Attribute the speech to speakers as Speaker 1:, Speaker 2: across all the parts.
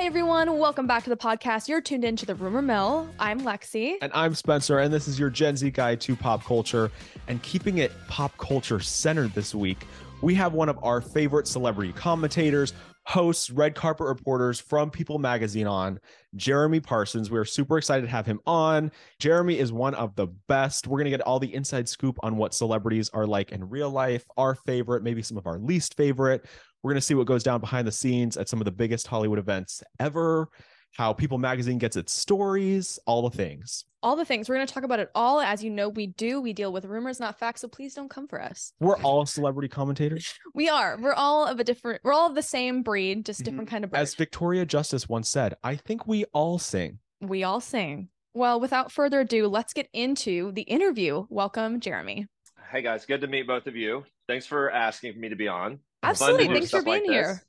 Speaker 1: Hey everyone, welcome back to the podcast. You're tuned into the Rumor Mill. I'm Lexi.
Speaker 2: And I'm Spencer, and this is your Gen Z guide to pop culture. And keeping it pop culture centered this week, we have one of our favorite celebrity commentators, hosts, red carpet reporters from People Magazine on, Jeremy Parsons. We are super excited to have him on. Jeremy is one of the best. We're going to get all the inside scoop on what celebrities are like in real life, our favorite, maybe some of our least favorite. We're going to see what goes down behind the scenes at some of the biggest Hollywood events ever, how People Magazine gets its stories, all the things.
Speaker 1: All the things. We're going to talk about it all. As you know, we do. We deal with rumors, not facts. So please don't come for us.
Speaker 2: We're all celebrity commentators.
Speaker 1: We are. We're all of a different, we're all of the same breed, just different mm-hmm. kind of bird.
Speaker 2: As Victoria Justice once said, I think we all sing.
Speaker 1: We all sing. Well, without further ado, let's get into the interview. Welcome, Jeremy.
Speaker 3: Hey guys, good to meet both of you. Thanks for asking for me to be on.
Speaker 1: Absolutely. Thanks for being like here.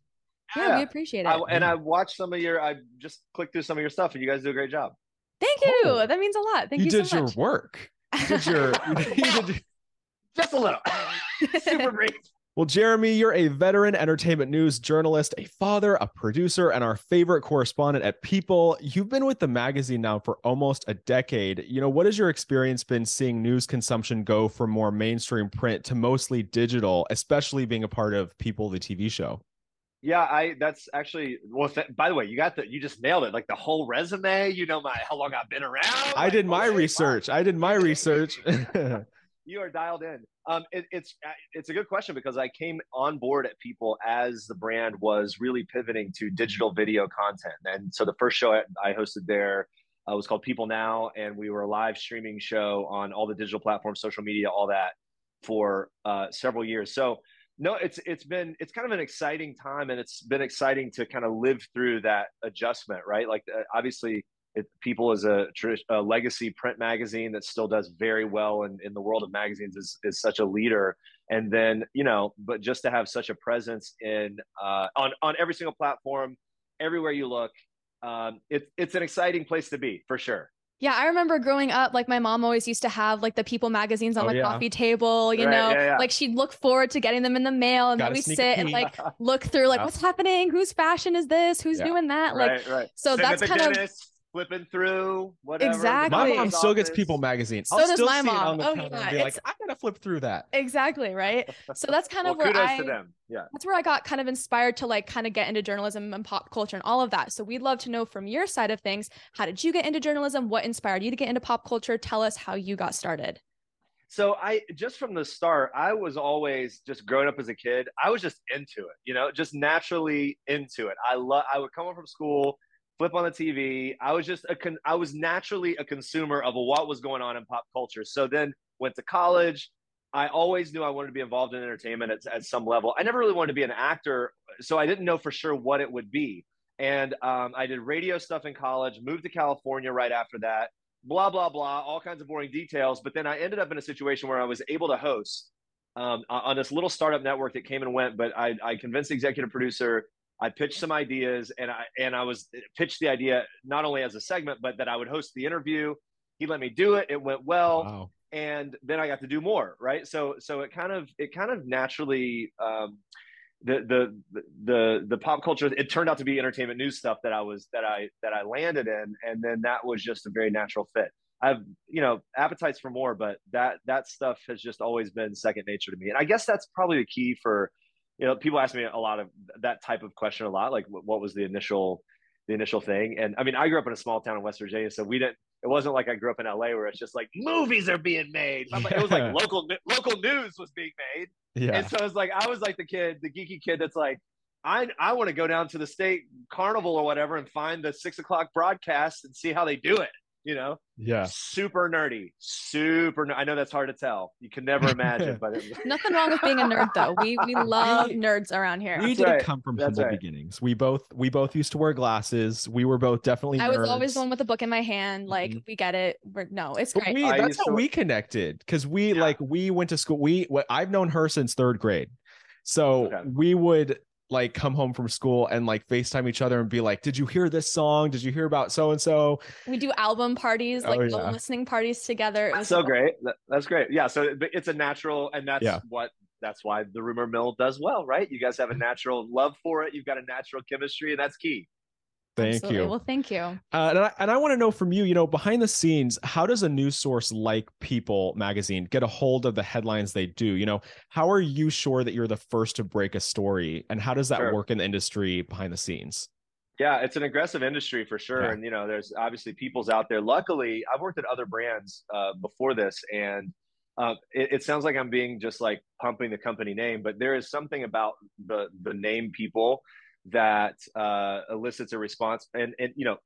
Speaker 1: Yeah, yeah, we appreciate it. I,
Speaker 3: and I watched some of your, I just clicked through some of your stuff and you guys do a great job.
Speaker 1: Thank you. Oh, that means a lot. Thank you, you
Speaker 2: did
Speaker 1: so
Speaker 2: your work. You did your, you did,
Speaker 3: just a little. Super brief.
Speaker 2: Well, Jeremy, you're a veteran entertainment news journalist, a father, a producer, and our favorite correspondent at People. You've been with the magazine now for almost a decade. You know, what has your experience been seeing news consumption go from more mainstream print to mostly digital, especially being a part of People, the TV show?
Speaker 3: Yeah, I that's actually well. Th- by the way, you got the you just nailed it. Like the whole resume. You know my how long I've been around.
Speaker 2: I did my research. I did my research.
Speaker 3: you are dialed in. Um, it, it's uh, it's a good question because I came on board at People as the brand was really pivoting to digital video content, and so the first show I, hosted there uh, was called People Now, and we were a live streaming show on all the digital platforms, social media, all that for uh, several years. So no, it's it's been it's kind of an exciting time, and it's been exciting to kind of live through that adjustment, right? Like uh, obviously it, People is a, a, legacy print magazine that still does very well in, in the world of magazines is, is such a leader. And then, you know, but just to have such a presence in uh, on, on every single platform, everywhere you look, um, it, it's an exciting place to be for sure.
Speaker 1: Yeah, I remember growing up, like my mom always used to have like the People magazines on oh, the yeah. coffee table, you right, know, yeah, yeah. like she'd look forward to getting them in the mail and Gotta then we sit and like look through like what's happening, whose fashion is this, who's doing that, like right, right. so Sitting that's kind of
Speaker 3: flipping through whatever.
Speaker 1: Exactly.
Speaker 2: My mom still gets People magazine.
Speaker 1: So I'll does my mom. Oh yeah,
Speaker 2: be like, I gotta flip through that.
Speaker 1: Exactly right. So that's kind
Speaker 3: well,
Speaker 1: of where I.
Speaker 3: To them. Yeah.
Speaker 1: That's where I got kind of inspired to like kind of get into journalism and pop culture and all of that. So we'd love to know from your side of things. How did you get into journalism? What inspired you to get into pop culture? Tell us how you got started.
Speaker 3: So I just from the start, I was always just growing up as a kid. I was just into it, you know, just naturally into it. I love. I would come home from school flip on the TV. I was just a con- I was naturally a consumer of what was going on in pop culture. So then went to college. I always knew I wanted to be involved in entertainment at, at some level. I never really wanted to be an actor, so I didn't know for sure what it would be. And um, I did radio stuff in college, moved to California right after that, blah, blah, blah, all kinds of boring details. But then I ended up in a situation where I was able to host um, on this little startup network that came and went. But I, I convinced the executive producer I pitched some ideas and I and I was pitched the idea not only as a segment, but that I would host the interview. He let me do it. It went well. Wow. And then I got to do more, right? So so it kind of it kind of naturally um, the the the the pop culture it turned out to be entertainment news stuff that I was that I that I landed in and then that was just a very natural fit. I've you know appetites for more, but that that stuff has just always been second nature to me. And I guess that's probably the key for you know, people ask me a lot of that type of question a lot, like what was the initial, the initial thing? And I mean, I grew up in a small town in West Virginia, so we didn't. It wasn't like I grew up in LA where it's just like movies are being made. Like, it was like local local news was being made. Yeah. And so it's like I was like the kid, the geeky kid that's like, I I want to go down to the state carnival or whatever and find the six o'clock broadcast and see how they do it you know?
Speaker 2: Yeah.
Speaker 3: Super nerdy. Super i know that's hard to tell. You can never imagine but it,
Speaker 1: nothing wrong with being a nerd though. We we love nerds around here.
Speaker 2: We
Speaker 1: that's
Speaker 2: didn't right. come from that's humble right. beginnings. We both we both used to wear glasses. We were both definitely
Speaker 1: i was always the one with a book in my hand. Like mm-hmm. we get it. We're, no it's great.
Speaker 2: we, that's how to... we connected because we yeah. like we went to school. We i've known her since third grade. So okay. we would like come home from school and like FaceTime each other and be like, "Did you hear this song? Did you hear about so and so?"
Speaker 1: We do album parties, like oh, yeah. listening parties together.
Speaker 3: It was so great. That's great. Yeah. So it's a natural, and that's yeah. what that's why the rumor mill does well, right? You guys have a natural love for it. You've got a natural chemistry, and that's key.
Speaker 2: Thank Absolutely. you.
Speaker 1: Well, thank you. Uh,
Speaker 2: and I, and I want to know from you, you know, behind the scenes, how does a news source like People magazine get a hold of the headlines they do? You know, how are you sure that you're the first to break a story? And how does that sure. work in the industry behind the scenes?
Speaker 3: Yeah, it's an aggressive industry for sure. Yeah. And, you know, there's obviously people's out there. Luckily, I've worked at other brands uh, before this, and uh, it, it, sounds like I'm being just like pumping the company name, but there is something about the the name people that uh, elicits a response. And and you know,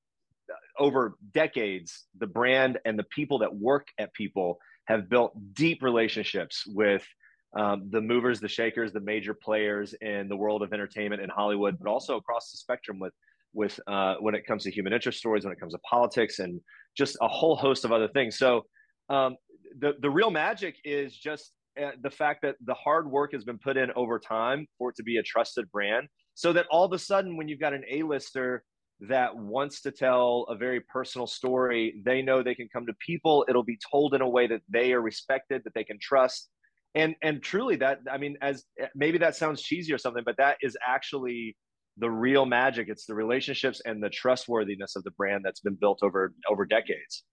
Speaker 3: over decades, the brand and the people that work at People have built deep relationships with um, the movers, the shakers, the major players in the world of entertainment in Hollywood, but also across the spectrum with with uh, when it comes to human interest stories, when it comes to politics, and just a whole host of other things. So um, the the real magic is just uh, the fact that the hard work has been put in over time for it to be a trusted brand so that all of a sudden when you've got an a-lister that wants to tell a very personal story they know they can come to people. It'll be told in a way that they are respected that they can trust. And and truly that i mean as maybe that sounds cheesy or something but that is actually the real magic. It's the relationships and the trustworthiness of the brand that's been built over over decades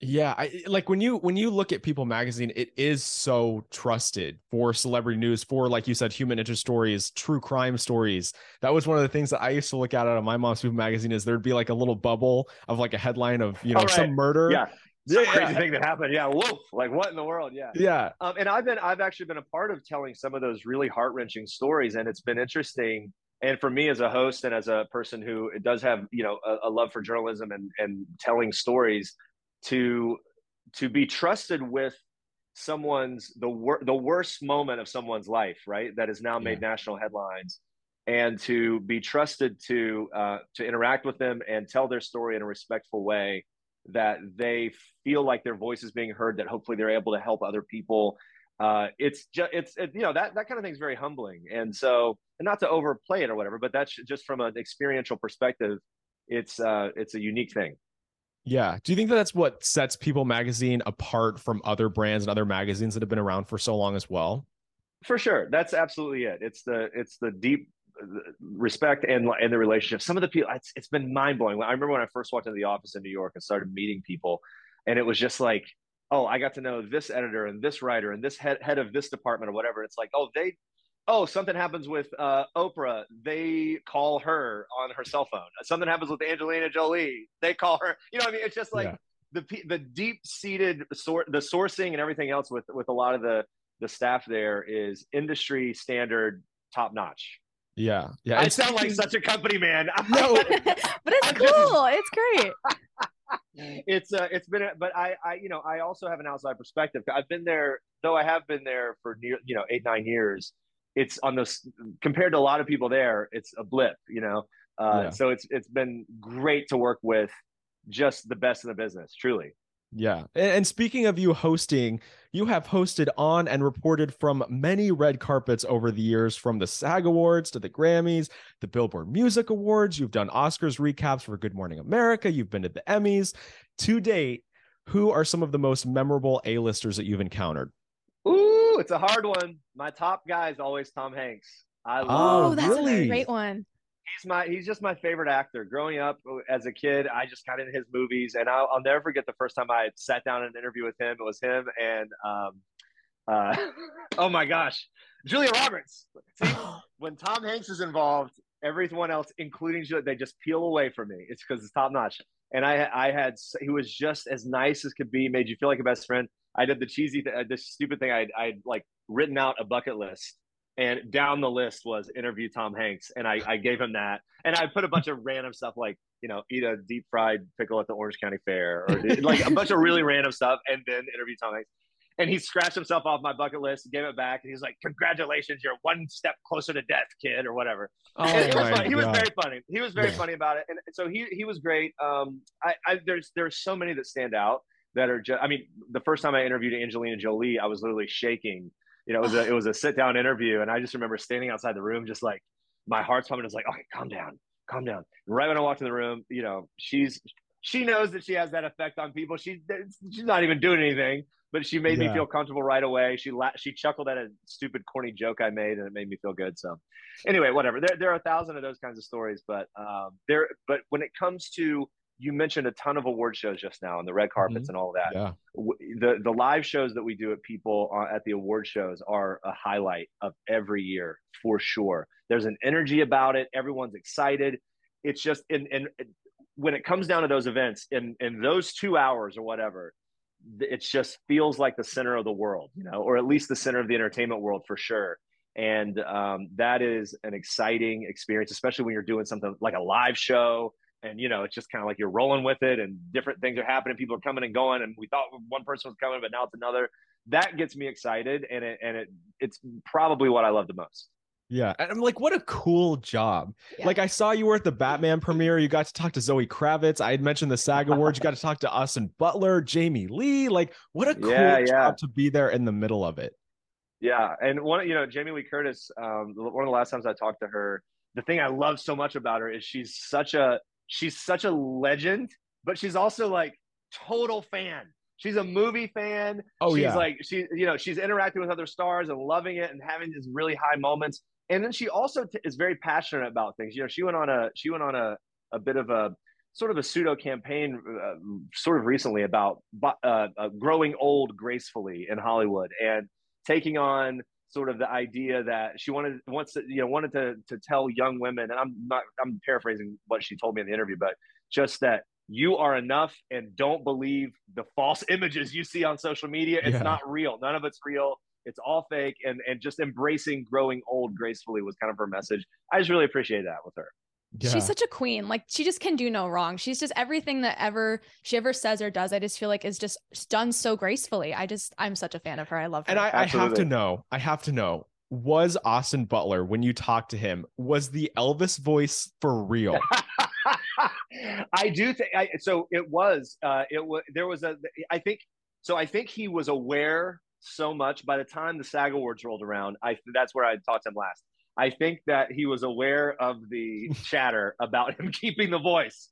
Speaker 2: yeah, I like when you when you look at People magazine, it is so trusted for celebrity news, for like you said, human interest stories, true crime stories. That was one of the things that I used to look at out of my mom's People magazine is there'd be like a little bubble of like a headline of you know right. some murder.
Speaker 3: Yeah. Some yeah, crazy thing that happened. Yeah, whoa! Like what in the world? Yeah,
Speaker 2: yeah.
Speaker 3: Um, and I've been, I've actually been a part of telling some of those really heart wrenching stories, and it's been interesting. And for me, as a host and as a person who does have, you know, a, a love for journalism and and telling stories, to to be trusted with someone's the wor- the worst moment of someone's life, right? That has now made yeah. national headlines, and to be trusted to uh, to interact with them and tell their story in a respectful way that they feel like their voice is being heard. That hopefully they're able to help other people. Uh, it's just it's it, you know that that kind of thing is very humbling, and so and not to overplay it or whatever, but that's just from an experiential perspective. It's uh, it's a unique thing.
Speaker 2: Yeah. Do you think that that's what sets People Magazine apart from other brands and other magazines that have been around for so long as well?
Speaker 3: For sure, that's absolutely it. It's the it's the deep uh, respect and and the relationship. Some of the people, it's, it's been mind blowing. I remember when I first walked into the office in New York and started meeting people, and it was just like, oh, I got to know this editor and this writer and this head head of this department or whatever. It's like, oh, they oh, something happens with uh, Oprah, they call her on her cell phone. Something happens with Angelina Jolie, they call her. You know, I mean, it's just like yeah. the the deep seated sort, the sourcing and everything else with with a lot of the the staff there is industry standard, top notch.
Speaker 2: Yeah, yeah.
Speaker 3: I sound like such a company man.
Speaker 1: No, but it's cool. it's great.
Speaker 3: it's uh, it's been, a, but I, I, you know, I also have an outside perspective. I've been there, though I have been there for near, you know, eight nine years it's on this compared to a lot of people there, it's a blip, you know. Uh, yeah. So it's it's been great to work with just the best in the business, truly.
Speaker 2: Yeah. And speaking of you hosting, you have hosted on and reported from many red carpets over the years, from the SAG Awards to the Grammys, the Billboard Music Awards. You've done Oscars recaps for Good Morning America. You've been to the Emmys. To date, who are some of the most memorable A-listers that you've encountered?
Speaker 3: Ooh, it's a hard one. My top guy is always Tom Hanks.
Speaker 1: I oh, love. Oh, that's really? a great one.
Speaker 3: He's my he's just my favorite actor. Growing up as a kid, I just got into his movies, and I'll, I'll never forget the first time I sat down in an interview with him. It was him and um, uh, oh my gosh, Julia Roberts. See, when Tom Hanks is involved, everyone else, including Julia, they just peel away from me. It's because it's top notch. And I I had he was just as nice as could be, made you feel like a best friend. I did the cheesy, th- uh, the stupid thing. I'd, I'd like written out a bucket list, and down the list was interview Tom Hanks, and I, I gave him that, and I put a bunch of random stuff like you know eat a deep fried pickle at the Orange County Fair, or like a bunch of really random stuff, and then interview Tom Hanks. And he scratched himself off my bucket list and gave it back. And he's like, "Congratulations, you're one step closer to death, kid, or whatever." Oh was he was very funny. He was very funny about it, and so he he was great. Um, I, I there's there's so many that stand out that are just. I mean, the first time I interviewed Angelina Jolie, I was literally shaking. You know, it was a it was a sit down interview, and I just remember standing outside the room, just like my heart's pumping. It's like, okay, calm down, calm down. And right when I walked in the room, you know, she's she knows that she has that effect on people. She she's not even doing anything, but she made yeah. me feel comfortable right away. She la- she chuckled at a stupid, corny joke I made, and it made me feel good. So, anyway, whatever. There, there are a thousand of those kinds of stories, but um, there. But when it comes to you mentioned a ton of award shows just now and the red carpets mm-hmm. and all that.
Speaker 2: Yeah.
Speaker 3: The the live shows that we do at people uh, at the award shows are a highlight of every year for sure. There's an energy about it. Everyone's excited. It's just and and when it comes down to those events in in those two hours or whatever, it just feels like the center of the world, you know, or at least the center of the entertainment world for sure. And um, that is an exciting experience, especially when you're doing something like a live show. And you know, it's just kind of like you're rolling with it, and different things are happening. People are coming and going, and we thought one person was coming, but now it's another. That gets me excited, and it and it it's probably what I love the most.
Speaker 2: Yeah. And I'm like, what a cool job. Yeah. Like, I saw you were at the Batman premiere. You got to talk to Zoe Kravitz. I had mentioned the SAG Awards. You got to talk to Austin Butler, Jamie Lee. Like, what a cool yeah, job to be there in the middle of it.
Speaker 3: Yeah. And one, you know, Jamie Lee Curtis, um, one of the last times I talked to her, the thing I love so much about her is she's such a, she's such a legend, but she's also like total fan. She's a movie fan.
Speaker 2: Oh,
Speaker 3: she's
Speaker 2: yeah.
Speaker 3: like, she, you know, she's interacting with other stars and loving it and having these really high moments and then she also t- is very passionate about things. You know, she went on a she went on a a bit of a sort of a pseudo campaign uh, sort of recently about uh, uh, growing old gracefully in Hollywood and taking on sort of the idea that she wanted wants to you know wanted to to tell young women and I'm not I'm paraphrasing what she told me in the interview but just that you are enough and don't believe the false images you see on social media. It's yeah. not real. None of it's real. It's all fake. And and just embracing growing old gracefully was kind of her message. I just really appreciate that with her
Speaker 1: yeah. She's such a queen. Like she just can do no wrong. She's just everything that ever she ever says or does. I just feel like is just done so gracefully. I just I'm such a fan of her. I love her.
Speaker 2: And I, I have to know. I have to know. Was Austin Butler when you talked to him? Was the Elvis voice for real?
Speaker 3: I do think. I, so it was. Uh, it was. There was a. I think. So I think he was aware so much. By the time the SAG Awards rolled around, I that's where I talked to him last. I think that he was aware of the chatter about him keeping the voice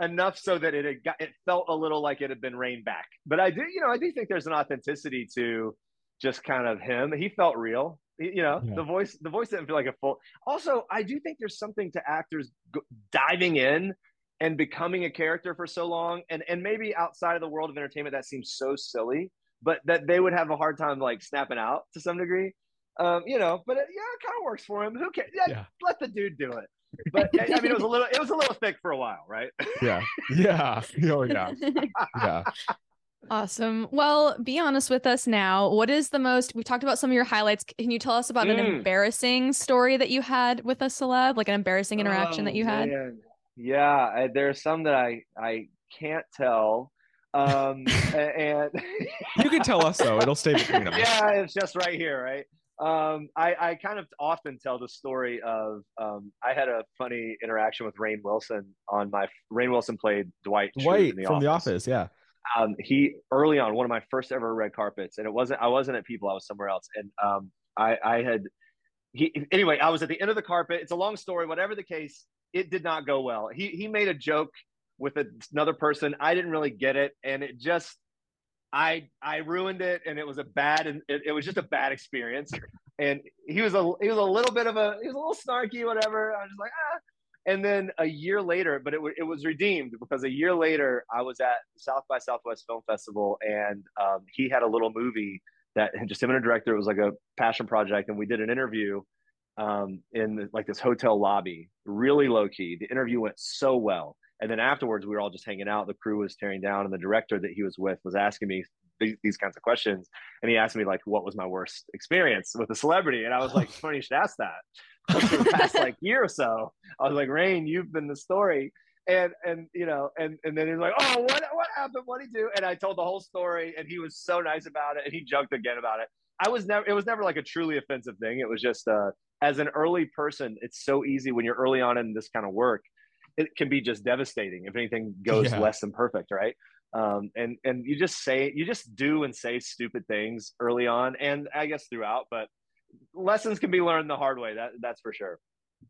Speaker 3: enough so that it had got, it felt a little like it had been reined back. But I do, you know, I do think there's an authenticity to just kind of him. He felt real. You know, yeah. the voice the voice didn't feel like a full. Also, I do think there's something to actors diving in and becoming a character for so long and and maybe outside of the world of entertainment that seems so silly but that they would have a hard time like snapping out to some degree. Um, you know, but it, yeah, it kind of works for him. Who cares? Yeah, yeah, let the dude do it. But I mean, it was a little, it was a little thick for a while, right?
Speaker 2: Yeah, yeah, oh yeah, yeah.
Speaker 1: Awesome. Well, be honest with us now. What is the most? We talked about some of your highlights. Can you tell us about mm. an embarrassing story that you had with a celeb, like an embarrassing interaction oh, that you had? Man.
Speaker 3: Yeah, I, there's some that I I can't tell um, and
Speaker 2: you can tell us though; it'll stay between us.
Speaker 3: Yeah, it's just right here, right? Um, I, I kind of often tell the story of um, I had a funny interaction with Rainn Wilson on my Rainn Wilson played Dwight
Speaker 2: Dwight
Speaker 3: the
Speaker 2: from
Speaker 3: office.
Speaker 2: The Office, yeah.
Speaker 3: Um, he early on one of my first ever red carpets, and it wasn't I wasn't at People, I was somewhere else, and um, I I had he anyway I was at the end of the carpet. It's a long story, whatever the case, it did not go well. He he made a joke with another person. I didn't really get it, and it just I I ruined it, and it was a bad and it, it was just a bad experience. And he was a he was a little bit of a he was a little snarky, whatever. I was just like ah. And then a year later, but it, it was redeemed because a year later I was at South by Southwest Film Festival, and um, he had a little movie that just him and a director. It was like a passion project, and we did an interview um, in like this hotel lobby, really low key. The interview went so well and then afterwards, we were all just hanging out. The crew was tearing down, and the director that he was with was asking me these, kinds of questions. And he asked me like, "What was my worst experience with a celebrity?" And I was like, "Funny you should ask that." For the past like year or so, I was like, "Rainn, you've been the story." And and you know, and and then he's like, "Oh, what what happened? What did he do?" And I told the whole story, and he was so nice about it, and he joked again about it. I was never. It was never like a truly offensive thing. It was just uh, as an early person, it's so easy when you're early on in this kind of work it can be just devastating if anything goes yeah. less than perfect, right? Um, and and you just say you just do and say stupid things early on, and I guess throughout, but lessons can be learned the hard way. That that's for sure.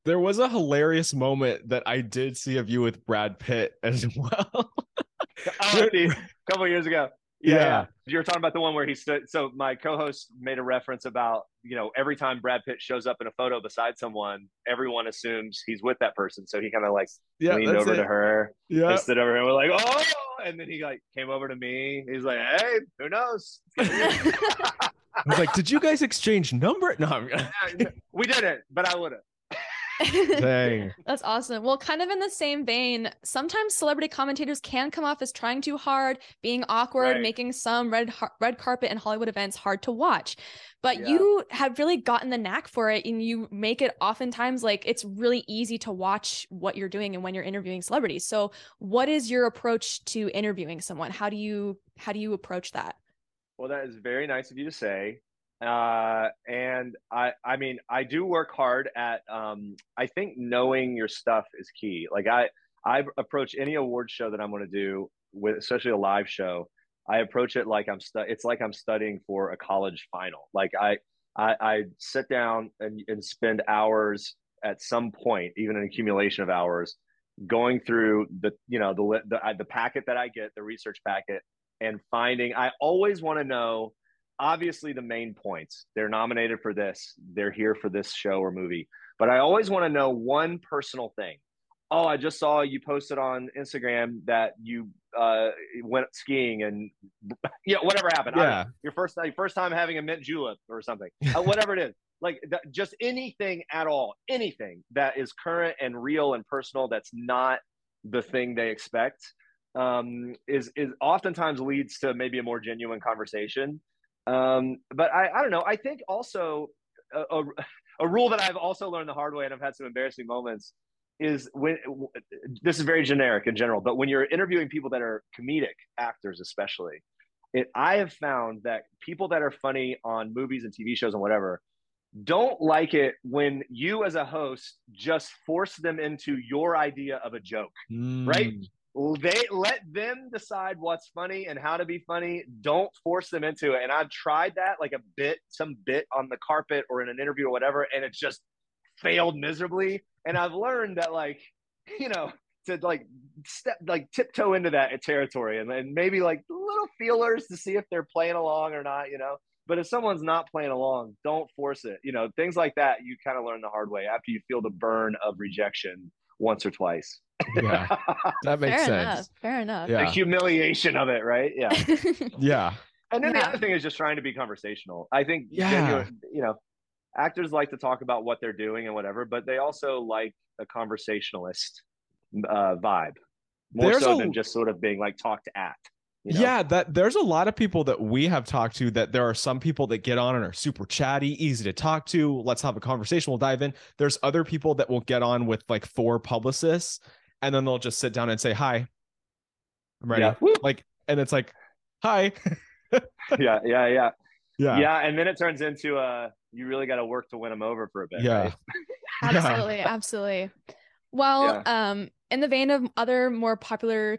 Speaker 2: There was a hilarious moment that I did see of you with Brad Pitt as well.
Speaker 3: oh, a couple years ago. Yeah, yeah. You're talking about the one where he stood. So my co-host made a reference about you know every time Brad Pitt shows up in a photo beside someone, everyone assumes he's with that person. So he kind of like yeah, leaned over it. to her, yeah, stood over and we're like, oh, and then he like came over to me. He's like, hey, who knows?
Speaker 2: I was like, did you guys exchange number? No,
Speaker 3: we didn't, but I would have.
Speaker 1: Dang. That's awesome. Well, kind of in the same vein, sometimes celebrity commentators can come off as trying too hard, being awkward, right. making some red red carpet and Hollywood events hard to watch. But yeah. you have really gotten the knack for it and you make it oftentimes like it's really easy to watch what you're doing and when you're interviewing celebrities. So, what is your approach to interviewing someone? How do you how do you approach that?
Speaker 3: Well, that is very nice of you to say uh, and I, I mean, I do work hard at. Um, I think knowing your stuff is key. Like I, I approach any award show that I'm going to do with, especially a live show. I approach it like I'm stu- It's like I'm studying for a college final. Like I, I, I sit down and, and spend hours at some point, even an accumulation of hours, going through the, you know, the the the packet that I get, the research packet, and finding. I always want to know obviously the main points. They're nominated for this, they're here for this show or movie. But I always want to know one personal thing. Oh, I just saw you posted on Instagram that you uh, went skiing and yeah, whatever happened. Yeah. your first your first time having a mint julep or something, uh, whatever it is. Like that, just anything at all, anything that is current and real and personal. That's not the thing they expect. Um, is is oftentimes leads to maybe a more genuine conversation um, but I, I don't know. I think also a, a, a, rule that I've also learned the hard way, and I've had some embarrassing moments, is when this is very generic in general, but when you're interviewing people that are comedic actors, especially, it, I have found that people that are funny on movies and TV shows and whatever don't like it when you as a host just force them into your idea of a joke, mm. right? They let them decide what's funny and how to be funny. Don't force them into it. And i've tried that like a bit some bit on the carpet or in an interview or whatever and it just failed miserably. And i've learned that like you know to like step like tiptoe into that territory and, and maybe like little feelers to see if they're playing along or not you know. But if someone's not playing along don't force it. You know things like that you kind of learn the hard way after you feel the burn of rejection once or twice
Speaker 2: yeah, that makes
Speaker 1: Fair
Speaker 2: sense.
Speaker 1: Enough. Fair enough.
Speaker 3: Yeah. The humiliation of it, right? Yeah.
Speaker 2: yeah.
Speaker 3: And then yeah. the other thing is just trying to be conversational. I think, yeah. Genuine, you know, actors like to talk about what they're doing and whatever, but they also like a conversationalist uh, vibe more There's so a... than just sort of being like talked at.
Speaker 2: You know? Yeah, that there's a lot of people that we have talked to that there are some people that get on and are super chatty, easy to talk to. Let's have a conversation. We'll dive in. There's other people that will get on with like four publicists and then they'll just sit down and say hi i'm ready yeah. like and it's like hi
Speaker 3: yeah yeah yeah yeah yeah and then it turns into uh you really got to work to win them over for a bit
Speaker 2: yeah
Speaker 3: right?
Speaker 1: absolutely absolutely well yeah. um in the vein of other more popular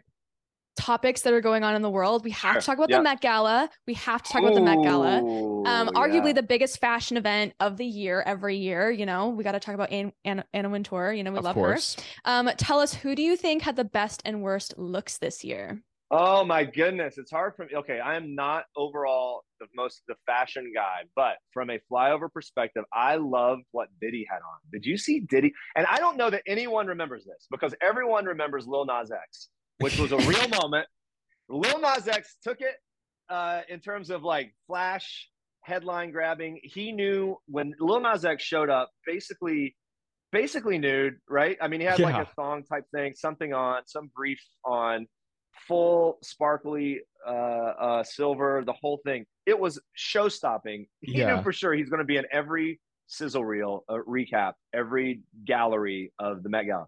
Speaker 1: topics that are going on in the world. We have sure. to talk about yep. the Met Gala. We have to talk Ooh, about the Met Gala. Um, arguably yeah. the biggest fashion event of the year every year. You know, we got to talk about Anna, Anna, Anna Wintour. You know, we of love course. her. Um, tell us, who do you think had the best and worst looks this year?
Speaker 3: Oh my goodness, it's hard for me. Okay, I am not overall the most the fashion guy, but from a flyover perspective, I love what Diddy had on. Did you see Diddy? And I don't know that anyone remembers this because everyone remembers Lil Nas X which was a real moment. Lil Nas X took it uh, in terms of like flash headline grabbing. He knew when Lil Nas X showed up, basically, basically nude, right? I mean, he had yeah. like a thong type thing, something on, some brief on, full sparkly uh, uh, silver, the whole thing. It was show stopping. He yeah. knew for sure he's going to be in every sizzle reel uh, recap, every gallery of the Met Gala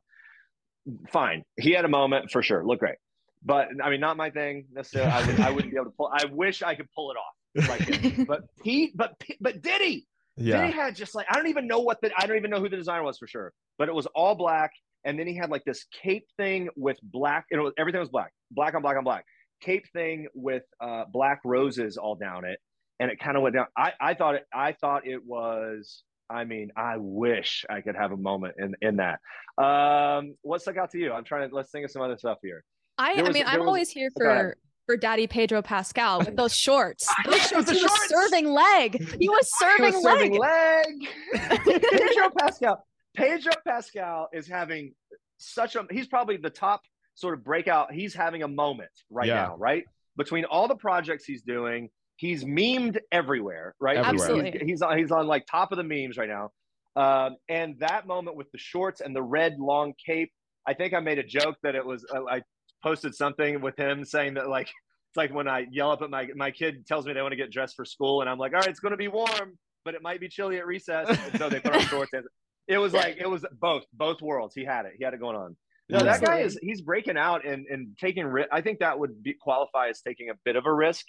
Speaker 3: fine. He had a moment for sure. Look great. But I mean, not my thing necessarily. I, would, I wouldn't be able to pull. I wish I could pull it off. Like but he, but but did he? Yeah. Diddy had just like I don't even know what the I don't even know who the designer was for sure. But it was all black, and then he had like this cape thing with black. It was everything was black, black on black on black. Cape thing with uh, black roses all down it, and it kind of went down. I I thought it. I thought it was I mean, I wish I could have a moment in in that. Um, what stuck out to you? I'm trying to let's think of some other stuff here.
Speaker 1: I, I mean, I'm was, always here for for Daddy Pedro Pascal with those shorts. Those shorts he shorts. was serving leg. He was serving, he was serving leg.
Speaker 3: leg. Pedro Pascal. Pedro Pascal is having such a. He's probably the top sort of breakout. He's having a moment right yeah. now, right? Between all the projects he's doing, he's memed everywhere, right?
Speaker 1: Everywhere. Absolutely.
Speaker 3: He's, he's on he's on like top of the memes right now. Um, and that moment with the shorts and the red long cape, I think I made a joke that it was uh, I posted something with him saying that like it's like when I yell up at my my kid tells me they want to get dressed for school and I'm like, all right, it's going to be warm, but it might be chilly at recess. And so they put on shorts. And it was like it was both both worlds. He had it. He had it going on. No, that guy is he's breaking out and and taking risk. I think that would be, qualify as taking a bit of a risk.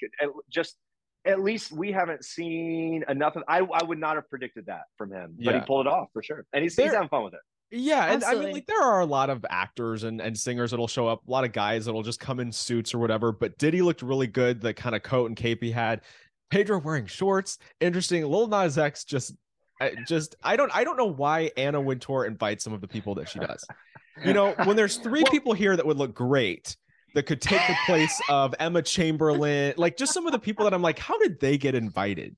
Speaker 3: Just at least we haven't seen enough of. I I would not have predicted that from him, but he pulled it off for sure, and he's, he's having fun with it.
Speaker 2: Yeah, and I mean, like there are a lot of actors and, and singers that'll show up, a lot of guys that'll just come in suits or whatever. But Diddy looked really good, the kind of coat and cape he had. Pedro wearing shorts, interesting. Lil Nas X just, just I don't I don't know why Anna Wintour invites some of the people that she does. You know, when there's three well, people here that would look great, that could take the place of Emma Chamberlain, like just some of the people that I'm like, how did they get invited?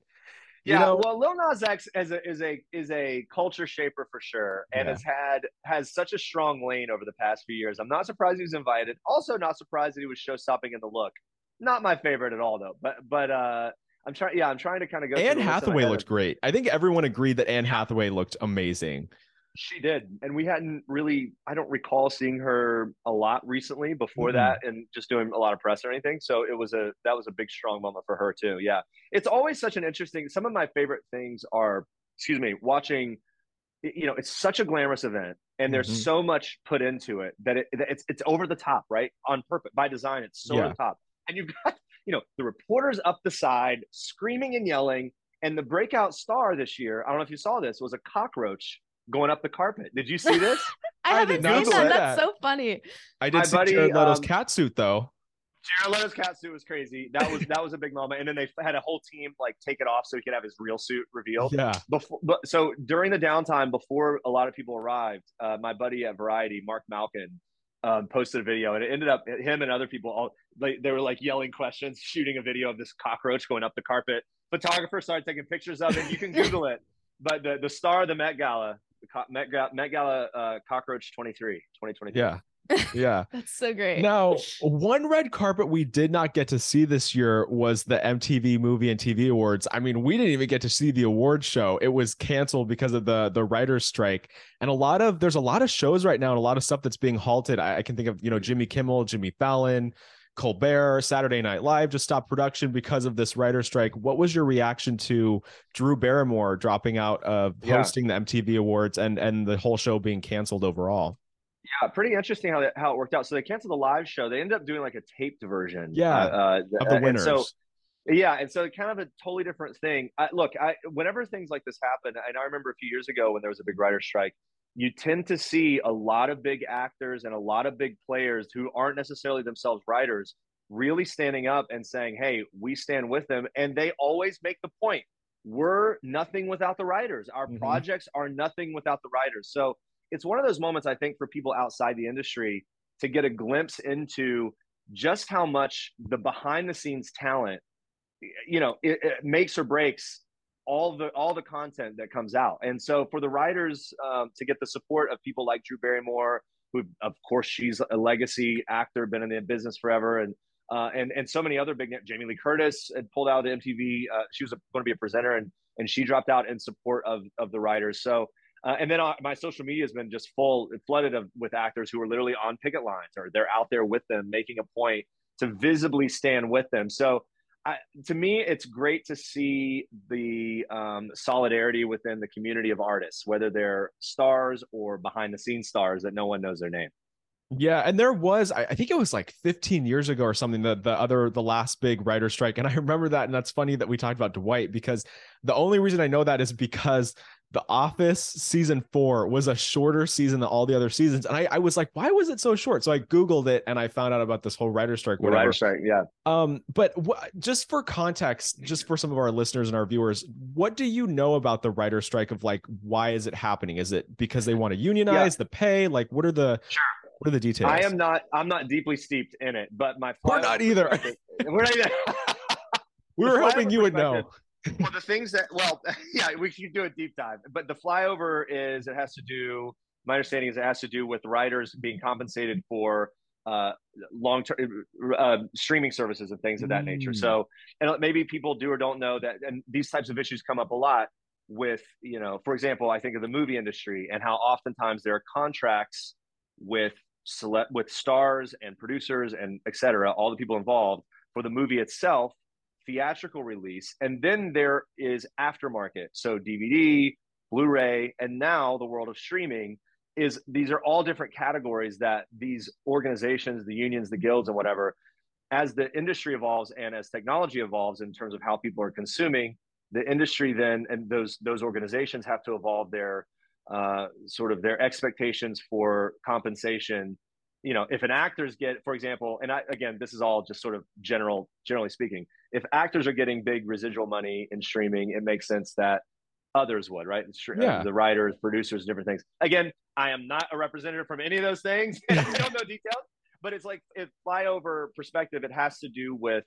Speaker 3: Yeah, know? well, Lil Nas X is a is a is a culture shaper for sure, and yeah. has had has such a strong lane over the past few years. I'm not surprised he was invited. Also, not surprised that he was show stopping in the look. Not my favorite at all, though. But but uh, I'm trying. Yeah, I'm trying to kind of go.
Speaker 2: Anne Hathaway looked great. I think everyone agreed that Anne Hathaway looked amazing.
Speaker 3: She did, and we hadn't really. I don't recall seeing her a lot recently before mm-hmm. that, and just doing a lot of press or anything. So it was a that was a big strong moment for her too. Yeah, it's always such an interesting. Some of my favorite things are, excuse me, watching. You know, it's such a glamorous event, and there's mm-hmm. so much put into it that it, it's it's over the top, right? On purpose, by design, it's so yeah. over the top, and you've got you know the reporters up the side screaming and yelling, and the breakout star this year. I don't know if you saw this was a cockroach going up the carpet. Did you see this?
Speaker 1: I, I haven't seen that. That's so funny.
Speaker 2: I did My see buddy, Jared Leto's um, cat suit though.
Speaker 3: Jared Leto's cat suit was crazy. That was that was a big moment. And then they had a whole team like take it off so he could have his real suit revealed.
Speaker 2: Yeah.
Speaker 3: Before, but so during the downtime, before a lot of people arrived, uh, my buddy at Variety, Marc Malkin, um, posted a video, and it ended up him and other people all they, they were like yelling questions, shooting a video of this cockroach going up the carpet. Photographer started taking pictures of it. You can Google it. But the the star of the Met Gala Met, Gala, Met Gala uh, Cockroach 23, 2023.
Speaker 2: Yeah. Yeah.
Speaker 1: That's so great.
Speaker 2: Now, one red carpet we did not get to see this year was the MTV Movie and TV Awards. I mean, we didn't even get to see the award show. It was canceled because of the the writers strike. And a lot of there's a lot of shows right now and a lot of stuff that's being halted. I, I can think of, you know, Jimmy Kimmel, Jimmy Fallon, Colbert, Saturday Night Live just stopped production because of this writer strike. What was your reaction to Drew Barrymore dropping out of hosting yeah. the MTV Awards and and the whole show being canceled overall?
Speaker 3: Yeah, pretty interesting how that, how it worked out. So they canceled the live show. They ended up doing like a taped version.
Speaker 2: Yeah, uh, uh, of the winners.
Speaker 3: so, yeah, and so kind of a totally different thing. I, look, I whenever things like this happen, and I remember a few years ago when there was a big writer strike, you tend to see a lot of big actors and a lot of big players who aren't necessarily themselves writers really standing up and saying, Hey, we stand with them. And they always make the point we're nothing without the writers. Our mm-hmm. projects are nothing without the writers. So it's one of those moments, I think, for people outside the industry to get a glimpse into just how much the behind the scenes talent, you know, it, it makes or breaks all the all the content that comes out. And so for the writers um, to get the support of people like Drew Barrymore, who of course she's a legacy actor, been in the business forever, and uh, and and so many other big Jamie Lee Curtis had pulled out of MTV. Uh, she was going to be a presenter, and and she dropped out in support of of the writers. So. Uh, and then uh, my social media has been just full, flooded of, with actors who are literally on picket lines or they're out there with them, making a point to visibly stand with them. So I, to me, it's great to see the um, solidarity within the community of artists, whether they're stars or behind the scenes stars that no one knows their name.
Speaker 2: Yeah, and there was, I, think it was like 15 years ago or something, the the other the last big writer strike, and I remember that, and that's funny that we talked about Dwight because the only reason I know that is because the Office season four was a shorter season than all the other seasons. And I, I was like, why was it so short? So I Googled it and I found out about this whole writer strike. Whatever.
Speaker 3: Writer strike, yeah.
Speaker 2: Um, but just for context, just for some of our listeners and our viewers, what do you know about the writer strike of like, why is it happening? Is it because they want to unionize yeah. the pay? Like, what are the.
Speaker 3: Sure
Speaker 2: What are the details?
Speaker 3: I am not. I'm not deeply steeped in it, but my
Speaker 2: we're not either. we're not either. we were hoping you would know.
Speaker 3: well, the things that well, yeah, we should do a deep dive. But the flyover is it has to do. My understanding is it has to do with writers being compensated for uh, long term uh, streaming services and things of that mm. nature. So, and maybe people do or don't know that, and these types of issues come up a lot with, you know, for example, I think of the movie industry and how oftentimes there are contracts with select with stars and producers and et cetera, all the people involved for the movie itself, theatrical release, and then there is aftermarket, so DVD, Blu-ray, and now the world of streaming is these are all different categories that these organizations, the unions, the guilds, and whatever, as the industry evolves and as technology evolves in terms of how people are consuming, the industry then and those those organizations have to evolve their uh, sort of their expectations for compensation. You know, if an actors get, for example, and I, again, this is all just sort of general, generally speaking. If actors are getting big residual money in streaming, it makes sense that others would, right? Yeah. The writers, producers, different things. Again, I am not a representative from any of those things. I don't know details, but it's like if flyover perspective, it has to do with,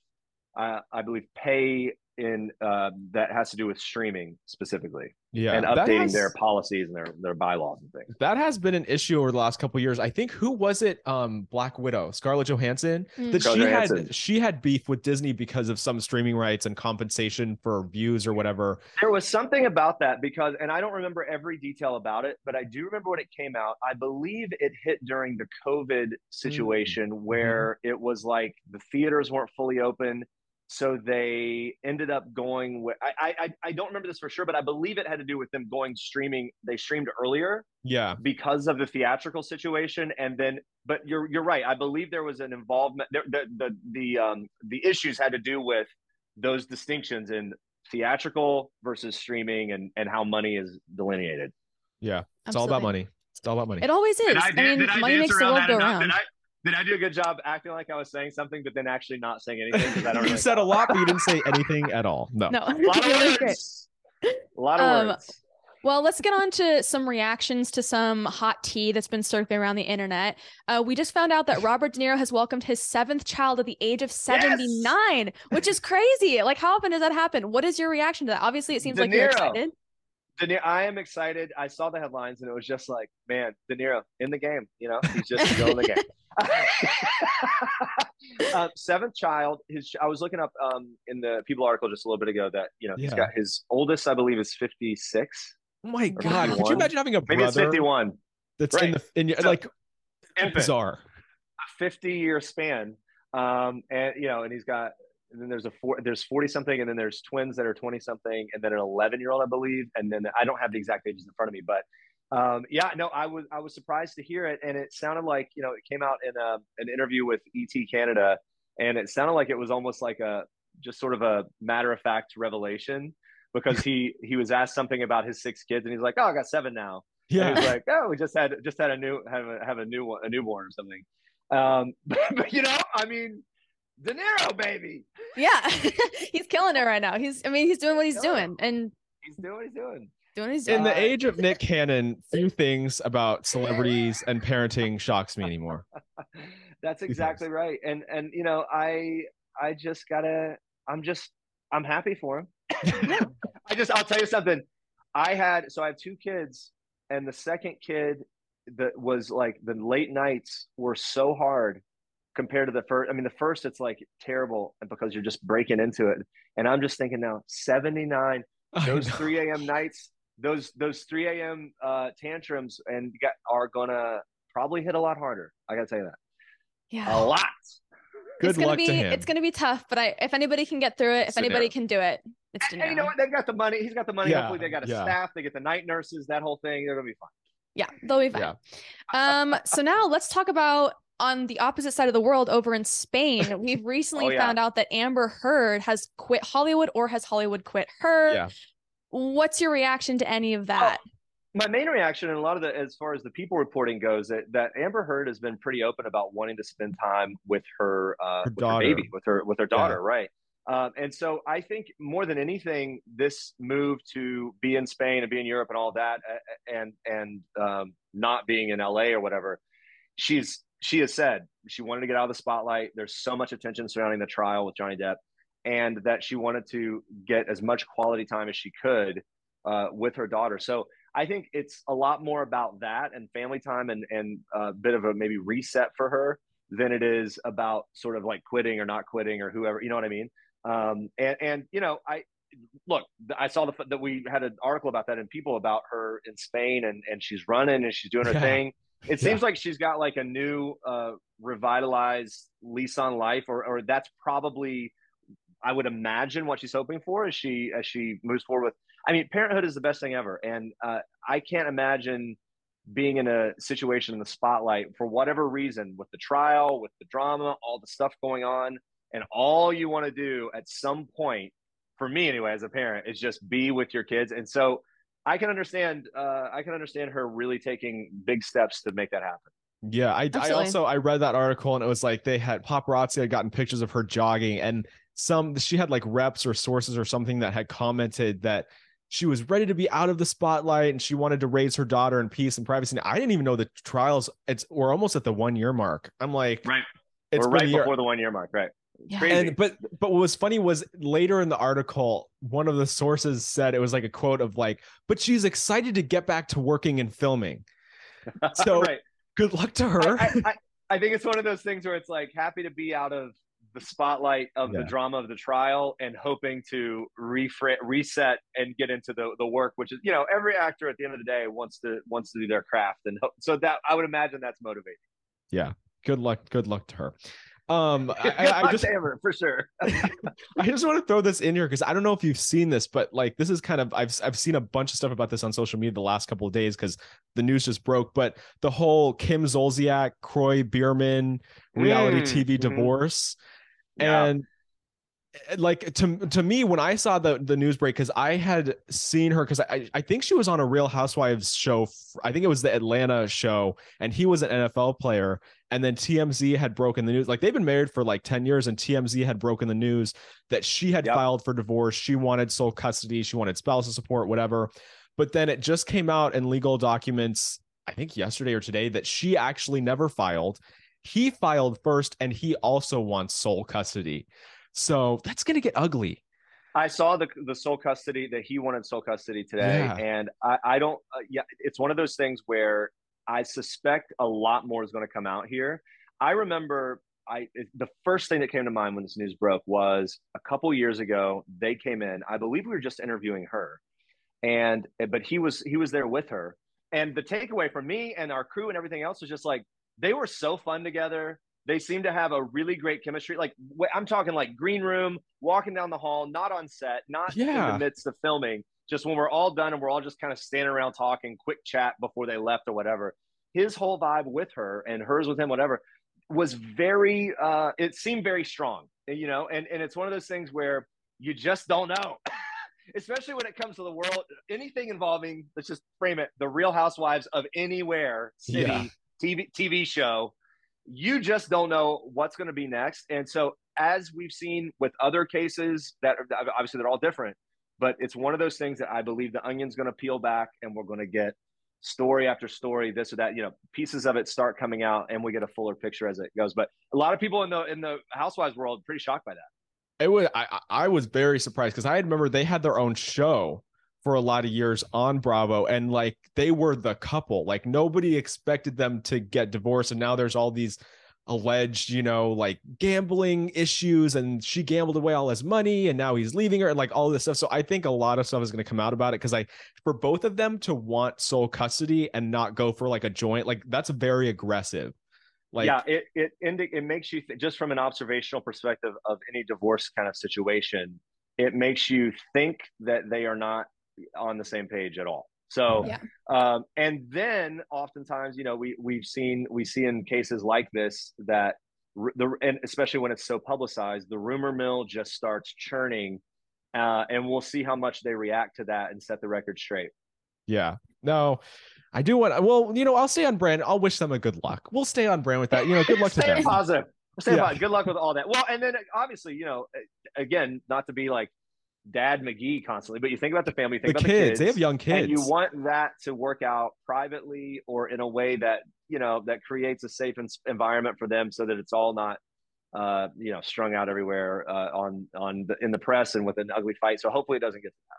Speaker 3: uh, I believe, pay in uh, that has to do with streaming specifically
Speaker 2: yeah
Speaker 3: and updating has, their policies and their their bylaws and things
Speaker 2: that has been an issue over the last couple years i think who was it um black widow scarlett johansson mm. that she had she had beef with disney because of some streaming rights and compensation for views or whatever
Speaker 3: there was something about that because and i don't remember every detail about it but i do remember when it came out i believe it hit during the covid situation mm. where mm. it was like the theaters weren't fully open so they ended up going with I, I I don't remember this for sure, but I believe it had to do with them going streaming. They streamed earlier,
Speaker 2: yeah,
Speaker 3: because of the theatrical situation. And then, but you're you're right. I believe there was an involvement. The the the, the um the issues had to do with those distinctions in theatrical versus streaming and and how money is delineated.
Speaker 2: Yeah, it's Absolutely. all about money. It's all about money.
Speaker 1: It always is. I, I, mean, money makes the world go round.
Speaker 3: Did I do a good job acting like I was saying something, but then actually not saying anything? I don't
Speaker 2: you said a lot, but you didn't say anything at all. No.
Speaker 1: No.
Speaker 3: A lot of words. A lot of um, words.
Speaker 1: Well, let's get on to some reactions to some hot tea that's been circling around the internet. Uh, we just found out that Robert De Niro has welcomed his seventh child at the age of 79, yes! which is crazy. Like, how often does that happen? What is your reaction to that? Obviously, it seems De like Niro. you're excited.
Speaker 3: De Niro, I am excited. I saw the headlines and it was just like, man, De Niro in the game. You know, he's just still in the game. Uh, seventh child. His. I was looking up um, in the People article just a little bit ago that you know yeah. he's got his oldest, I believe, is fifty six.
Speaker 2: Oh my god! 51. Could you imagine having a brother?
Speaker 3: Maybe it's fifty one.
Speaker 2: That's right. in the in your, so, like infant, bizarre.
Speaker 3: A fifty year span, um, and you know, and he's got. And then there's a four, there's 40 something, and then there's twins that are 20 something, and then an 11 year old, I believe. And then I don't have the exact ages in front of me, but um, yeah, no, I was I was surprised to hear it, and it sounded like you know it came out in a, um, an interview with ET Canada, and it sounded like it was almost like a just sort of a matter of fact revelation because he he was asked something about his six kids, and he's like, "Oh, I got seven now." Yeah, and he like, "Oh, we just had just had a new have a, have a new one, a newborn or something." Um, but, but you know, I mean, De Niro, baby.
Speaker 1: Yeah, he's killing it right now. He's I mean, he's doing what he's doing, and
Speaker 3: he's doing what he's doing.
Speaker 1: Doing his.
Speaker 2: In the age of Nick Cannon, few things about celebrities and parenting shocks me anymore.
Speaker 3: That's exactly right. And and you know, I I just gotta I'm just I'm happy for him. I just I'll tell you something. I had so I have two kids, and the second kid that was like the late nights were so hard compared to the first. I mean, the first it's like terrible because you're just breaking into it. And I'm just thinking now, 79, those 3 a.m. nights, those those 3 a.m. Uh, tantrums and get, are gonna probably hit a lot harder. I gotta tell you that.
Speaker 1: Yeah,
Speaker 3: a lot.
Speaker 2: Good
Speaker 1: it's gonna
Speaker 2: luck
Speaker 1: be,
Speaker 2: to him.
Speaker 1: It's gonna be tough, but I if anybody can get through it, if anybody can do it, it's
Speaker 3: and, and you know what? They've got the money. He's got the money. Yeah, Hopefully, they got a yeah. staff. They get the night nurses. That whole thing. They're gonna be fine.
Speaker 1: Yeah, they'll be fine. Yeah. um. So now let's talk about on the opposite side of the world over in Spain, we've recently oh, yeah. found out that Amber Heard has quit Hollywood or has Hollywood quit her. Yeah. What's your reaction to any of that? Oh,
Speaker 3: my main reaction, and a lot of the, as far as the people reporting goes, that, that Amber Heard has been pretty open about wanting to spend time with her, uh, her with her baby, with her, with her daughter, yeah. right? Um, and so I think more than anything, this move to be in Spain and be in Europe and all that, and and um, not being in LA or whatever, she's she has said she wanted to get out of the spotlight. There's so much attention surrounding the trial with Johnny Depp, and that she wanted to get as much quality time as she could uh, with her daughter. So I think it's a lot more about that and family time and and a bit of a maybe reset for her than it is about sort of like quitting or not quitting or whoever. You know what I mean? Um, and and you know I look, I saw the, that we had an article about that and people about her in Spain and, and she's running and she's doing her yeah. thing. It seems yeah. like she's got like a new uh, revitalized lease on life, or or that's probably, I would imagine, what she's hoping for as she as she moves forward with. I mean, parenthood is the best thing ever, and uh, I can't imagine being in a situation in the spotlight for whatever reason with the trial, with the drama, all the stuff going on, and all you want to do at some point for me anyway as a parent is just be with your kids. And so i can understand uh, i can understand her really taking big steps to make that happen.
Speaker 2: Yeah I, I also i read that article and it was like they had paparazzi had gotten pictures of her jogging and some she had like reps or sources or something that had commented that she was ready to be out of the spotlight and she wanted to raise her daughter in peace and privacy. I didn't even know the trials. It's we're almost at the one year mark. I'm like,
Speaker 3: right. It's we're right before the one year mark, right?
Speaker 2: Yeah. And but but what was funny was later in the article, one of the sources said it was like a quote of like, but she's excited to get back to working and filming. So right. good luck to her.
Speaker 3: I, I, I, think it's one of those things where it's like happy to be out of the spotlight of yeah. the drama of the trial and hoping to refra- reset and get into the, the work, which is, you know, every actor at the end of the day wants to wants to do their craft. And so that I would imagine that's motivating.
Speaker 2: Yeah. Good luck. Good luck to her. Um, I, I just
Speaker 3: ever for sure.
Speaker 2: I just want to throw this in here because I don't know if you've seen this, but like this is kind of I've I've seen a bunch of stuff about this on social media the last couple of days because the news just broke. But the whole Kim Zolciak, Kroy Biermann reality mm, TV mm-hmm. divorce, yeah. and Eh, like to to me when I saw the the news break because I had seen her because I I think she was on a Real Housewives show. I think it was the Atlanta show, and he was an NFL player. And then TMZ had broken the news. Like they've been married for like 10 years, and TMZ had broken the news that she had yep. filed for divorce. She wanted sole custody, she wanted spousal support, whatever. But then it just came out in legal documents, I think yesterday or today, that she actually never filed. He filed first, and he also wants sole custody. So that's going to get ugly.
Speaker 3: I saw the the sole custody that he wanted sole custody today, yeah. and I, I don't. Uh, yeah, it's one of those things where I suspect a lot more is going to come out here. I remember I the first thing that came to mind when this news broke was a couple years ago. They came in. I believe we were just interviewing her, and but he was he was there with her. And the takeaway from me and our crew and everything else was just like they were so fun together. They seem to have a really great chemistry. Like I'm talking like green room, walking down the hall, not on set, not yeah. in the midst of filming. Just when we're all done and we're all just kind of standing around talking, quick chat before they left or whatever. His whole vibe with her and hers with him, whatever, was very. uh It seemed very strong, you know. And and it's one of those things where you just don't know. especially when it comes to the world, anything involving, let's just frame it, the real housewives of anywhere city yeah. TV, TV show you just don't know what's going to be next. And so, as we've seen with other cases that obviously they're all different, but it's one of those things that I believe the onion's going to peel back and we're going to get story after story, this or that, you know, pieces of it start coming out and we get a fuller picture as it goes. But a lot of people in the in the housewives world pretty shocked by that.
Speaker 2: It was I I was very surprised because I remember they had their own show for a lot of years on Bravo and like they were the couple. Like nobody expected them to get divorced and now there's all these alleged, you know, like gambling issues and she gambled away all his money and now he's leaving her and like all this stuff. So I think a lot of stuff is going to come out about it cuz I for both of them to want sole custody and not go for like a joint, like that's very aggressive.
Speaker 3: Like Yeah, it it it makes you th- just from an observational perspective of any divorce kind of situation, it makes you think that they are not on the same page at all. So, yeah. um, and then oftentimes, you know, we we've seen we see in cases like this that the and especially when it's so publicized, the rumor mill just starts churning, uh, and we'll see how much they react to that and set the record straight.
Speaker 2: Yeah. No, I do want. Well, you know, I'll stay on brand. I'll wish them a good luck. We'll stay on brand with that. You know, good luck to them.
Speaker 3: Positive. Stay yeah. Good luck with all that. Well, and then obviously, you know, again, not to be like dad McGee constantly, but you think about the family, think the about kids. the kids.
Speaker 2: They have young kids.
Speaker 3: And you want that to work out privately or in a way that you know that creates a safe environment for them so that it's all not uh, you know strung out everywhere uh, on on the, in the press and with an ugly fight. So hopefully it doesn't get to that.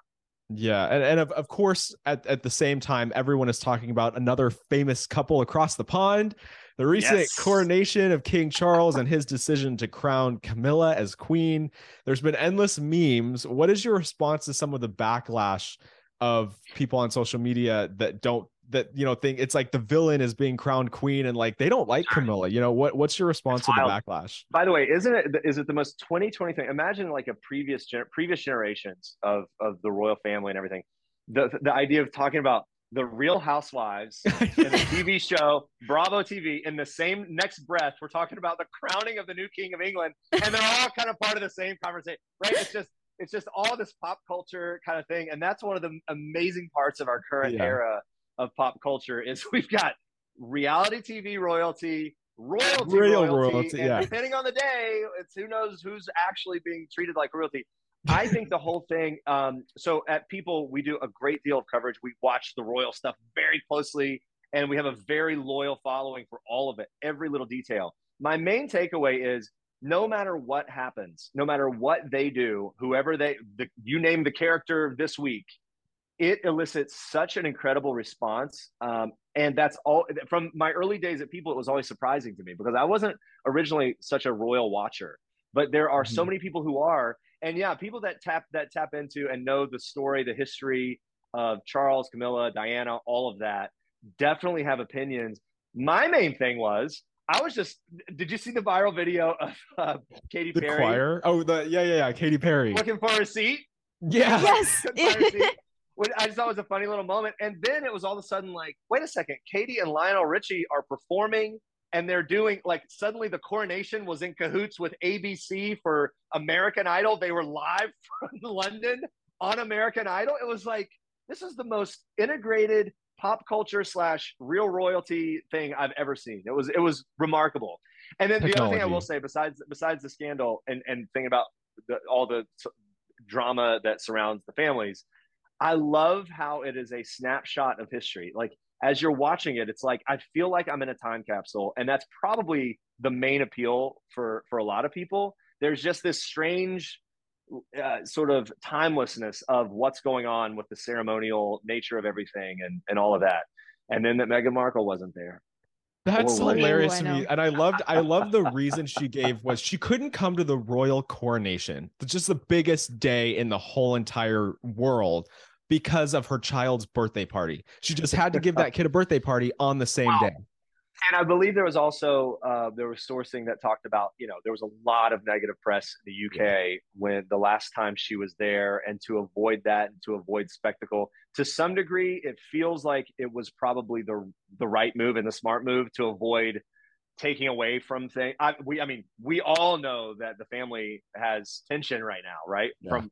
Speaker 2: Yeah, and, and of, of course, at, at the same time, everyone is talking about another famous couple across the pond. The recent yes. coronation of King Charles and his decision to crown Camilla as queen. There's been endless memes. What is your response to some of the backlash of people on social media that don't that you know think it's like the villain is being crowned queen and like they don't like Camilla. You know what? What's your response to the backlash?
Speaker 3: By the way, isn't it is it the most 2020 thing? Imagine like a previous previous generations of of the royal family and everything. The the idea of talking about the Real Housewives in the TV show Bravo TV in the same next breath. We're talking about the crowning of the new king of England, and they're all kind of part of the same conversation, right? It's just it's just all this pop culture kind of thing, and that's one of the amazing parts of our current yeah. era of pop culture is we've got reality TV royalty, royalty, Real royalty, royalty and yeah. depending on the day, it's who knows who's actually being treated like royalty. I think the whole thing. Um, so at People, we do a great deal of coverage. We watch the royal stuff very closely, and we have a very loyal following for all of it, every little detail. My main takeaway is no matter what happens, no matter what they do, whoever they, the, you name the character this week, it elicits such an incredible response. Um, and that's all from my early days at People, it was always surprising to me because I wasn't originally such a royal watcher, but there are mm-hmm. so many people who are. And yeah, people that tap that tap into and know the story, the history of Charles, Camilla, Diana, all of that, definitely have opinions. My main thing was I was just. Did you see the viral video of uh, Katy
Speaker 2: the
Speaker 3: Perry?
Speaker 2: choir. Oh, the yeah, yeah, yeah. Katy Perry
Speaker 3: looking for a seat.
Speaker 2: Yeah.
Speaker 1: Yes.
Speaker 3: I just thought it was a funny little moment, and then it was all of a sudden like, wait a second, Katy and Lionel Richie are performing, and they're doing like suddenly the coronation was in cahoots with ABC for American Idol. They were live from London on American Idol. It was like this is the most integrated pop culture slash real royalty thing I've ever seen. It was it was remarkable. And then Technology. the other thing I will say, besides besides the scandal and and thinking about the, all the drama that surrounds the families, I love how it is a snapshot of history. Like as you're watching it, it's like I feel like I'm in a time capsule, and that's probably the main appeal for for a lot of people. There's just this strange uh, sort of timelessness of what's going on with the ceremonial nature of everything and, and all of that. And then that Meghan Markle wasn't there.
Speaker 2: That's hilarious to me. And I loved I love the reason she gave was she couldn't come to the royal coronation. It's just the biggest day in the whole entire world because of her child's birthday party. She just had to give that kid a birthday party on the same wow. day
Speaker 3: and I believe there was also uh, there was sourcing that talked about you know there was a lot of negative press in the UK yeah. when the last time she was there, and to avoid that and to avoid spectacle, to some degree, it feels like it was probably the the right move and the smart move to avoid taking away from things. I, we, I mean, we all know that the family has tension right now, right? Yeah. From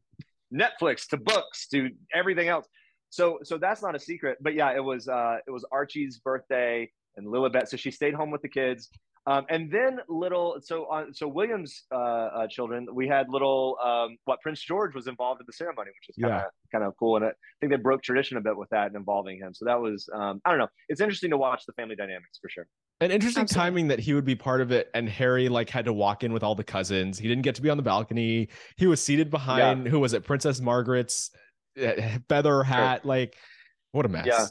Speaker 3: Netflix to books to everything else. So, so that's not a secret. But yeah, it was uh, it was Archie's birthday and Lilibet. So she stayed home with the kids. Um, and then little, so on, uh, so William's uh, uh, children, we had little, um, what Prince George was involved in the ceremony, which is kind of yeah. kind of cool. And I think they broke tradition a bit with that and involving him. So that was, um, I don't know, it's interesting to watch the family dynamics for sure.
Speaker 2: An interesting Absolutely. timing that he would be part of it, and Harry like had to walk in with all the cousins. He didn't get to be on the balcony. He was seated behind yeah. who was it, Princess Margaret's uh, feather hat. Sure. Like, what a mess. Yeah.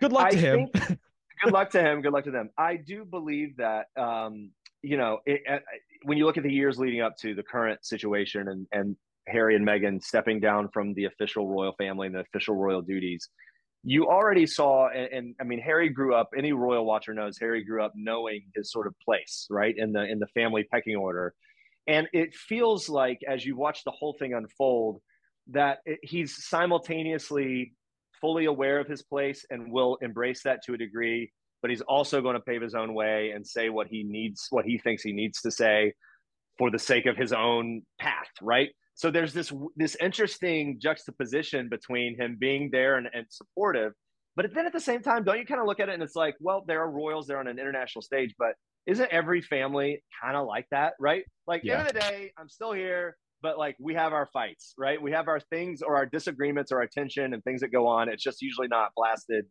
Speaker 2: Good luck I to him.
Speaker 3: Think, good luck to him. Good luck to them. I do believe that, um, you know, it, uh, when you look at the years leading up to the current situation and, and Harry and Meghan stepping down from the official royal family and the official royal duties, you already saw, and, and, I mean, Harry grew up. Any royal watcher knows Harry grew up knowing his sort of place, right, in the in the family pecking order, and it feels like as you watch the whole thing unfold that it, he's simultaneously fully aware of his place and will embrace that to a degree but he's also going to pave his own way and say what he needs what he thinks he needs to say for the sake of his own path right so there's this this interesting juxtaposition between him being there and, and supportive but then at the same time don't you kind of look at it and it's like well there are royals there on an international stage but isn't every family kind of like that right like yeah. end of the day i'm still here but like we have our fights, right? We have our things or our disagreements or our tension and things that go on. It's just usually not blasted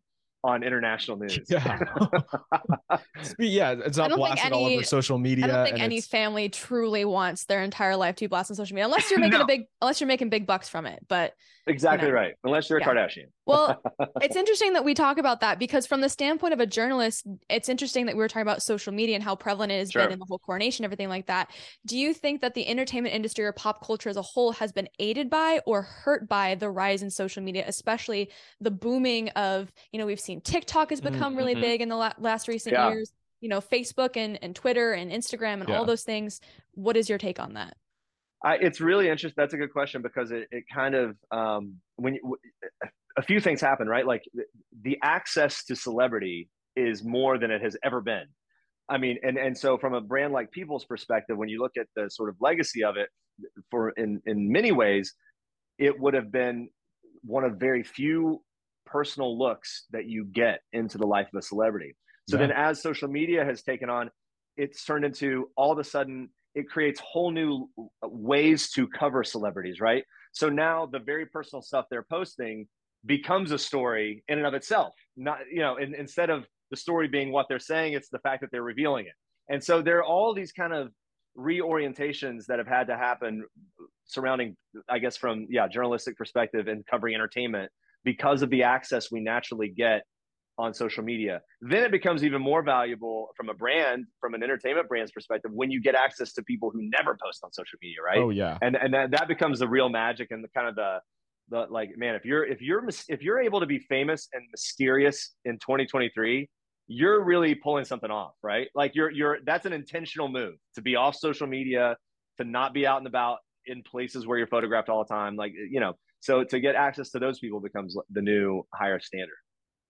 Speaker 3: on international news.
Speaker 2: Yeah, yeah, it's not blasted any, all over social media.
Speaker 1: I don't think any family truly wants their entire life to be blasted on social media, unless you're making no. a big, unless you're making big bucks from it. But
Speaker 3: exactly you know. right, unless you're a yeah. Kardashian.
Speaker 1: well, it's interesting that we talk about that because from the standpoint of a journalist, it's interesting that we were talking about social media and how prevalent it has sure. been in the whole coronation, everything like that. Do you think that the entertainment industry or pop culture as a whole has been aided by or hurt by the rise in social media, especially the booming of, you know, we've seen TikTok has become mm-hmm. really big in the la- last recent yeah. years, you know, Facebook and, and Twitter and Instagram and yeah. all those things. What is your take on that?
Speaker 3: I, it's really interesting. That's a good question because it, it kind of, um, when you, a few things happen, right? Like the, the access to celebrity is more than it has ever been. I mean, and and so from a brand like People's perspective, when you look at the sort of legacy of it, for in in many ways, it would have been one of very few personal looks that you get into the life of a celebrity. So yeah. then as social media has taken on, it's turned into all of a sudden it creates whole new uh, ways to cover celebrities, right? So now the very personal stuff they're posting becomes a story in and of itself. Not, you know, in, instead of the story being what they're saying, it's the fact that they're revealing it. And so there are all these kind of reorientations that have had to happen surrounding, I guess, from yeah, journalistic perspective and covering entertainment because of the access we naturally get on social media. Then it becomes even more valuable from a brand, from an entertainment brand's perspective, when you get access to people who never post on social media, right?
Speaker 2: Oh yeah,
Speaker 3: and and that, that becomes the real magic and the kind of the the like, man, if you're if you're if you're able to be famous and mysterious in 2023, you're really pulling something off, right? Like you're you're that's an intentional move to be off social media, to not be out and about in places where you're photographed all the time, like you know so to get access to those people becomes the new higher standard.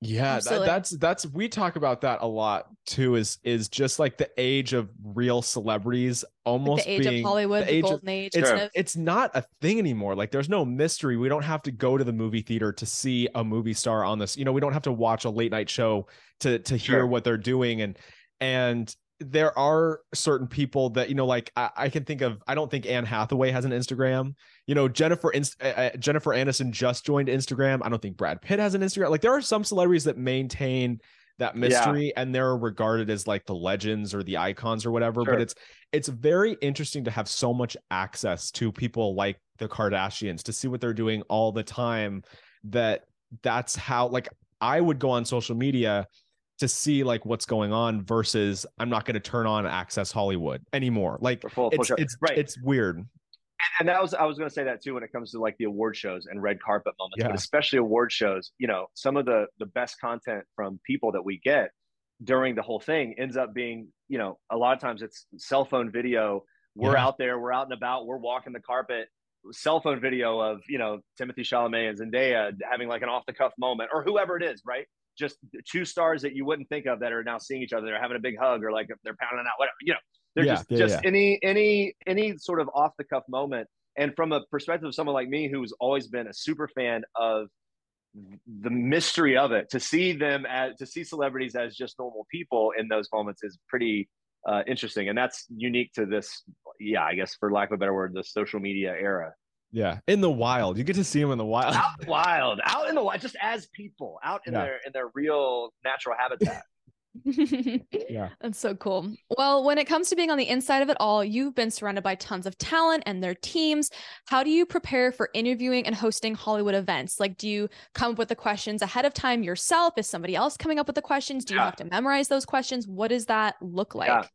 Speaker 2: Yeah, that, that's that's we talk about that a lot too. Is is just like the age of real celebrities, almost like
Speaker 1: the age
Speaker 2: being,
Speaker 1: of Hollywood, the, the golden of, age.
Speaker 2: It's, sure. it's not a thing anymore. Like there's no mystery. We don't have to go to the movie theater to see a movie star on this. You know, we don't have to watch a late night show to to hear sure. what they're doing and and there are certain people that you know like I, I, can think of i don't think anne hathaway has an instagram you know jennifer Inst- uh, uh, jennifer aniston just joined instagram i don't think brad pitt has an instagram like there are some celebrities that maintain that mystery yeah. and they're regarded as like the legends or the icons or whatever sure. but it's it's very interesting to have so much access to people like the kardashians to see what they're doing all the time that that's how like i would go on social media to see like what's going on versus I'm not going to turn on Access Hollywood anymore. Like full, it's, full it's, right. it's weird. And,
Speaker 3: and that was I was going to say that too when it comes to like the award shows and red carpet moments, yeah. but especially award shows. You know, some of the the best content from people that we get during the whole thing ends up being you know a lot of times it's cell phone video. We're yeah. out there, we're out and about, we're walking the carpet. Cell phone video of you know Timothée Chalamet and Zendaya having like an off the cuff moment, or whoever it is, right? Just two stars that you wouldn't think of that are now seeing each other. They're having a big hug or like they're pounding out, whatever, you know, they're yeah, just, yeah, just yeah. any, any, any sort of off the cuff moment. And from a perspective of someone like me, who's always been a super fan of the mystery of it, to see them as, to see celebrities as just normal people in those moments is pretty uh, interesting. And that's unique to this, yeah, I guess for lack of a better word, the social media era.
Speaker 2: Yeah, in the wild, you get to see them in the wild.
Speaker 3: Out wild, out in the wild, just as people, out in yeah. their in their real natural habitat.
Speaker 1: yeah. That's so cool. Well, when it comes to being on the inside of it all, you've been surrounded by tons of talent and their teams. How do you prepare for interviewing and hosting Hollywood events? Like, do you come up with the questions ahead of time yourself? Is somebody else coming up with the questions? Do you yeah. have to memorize those questions? What does that look like? Yeah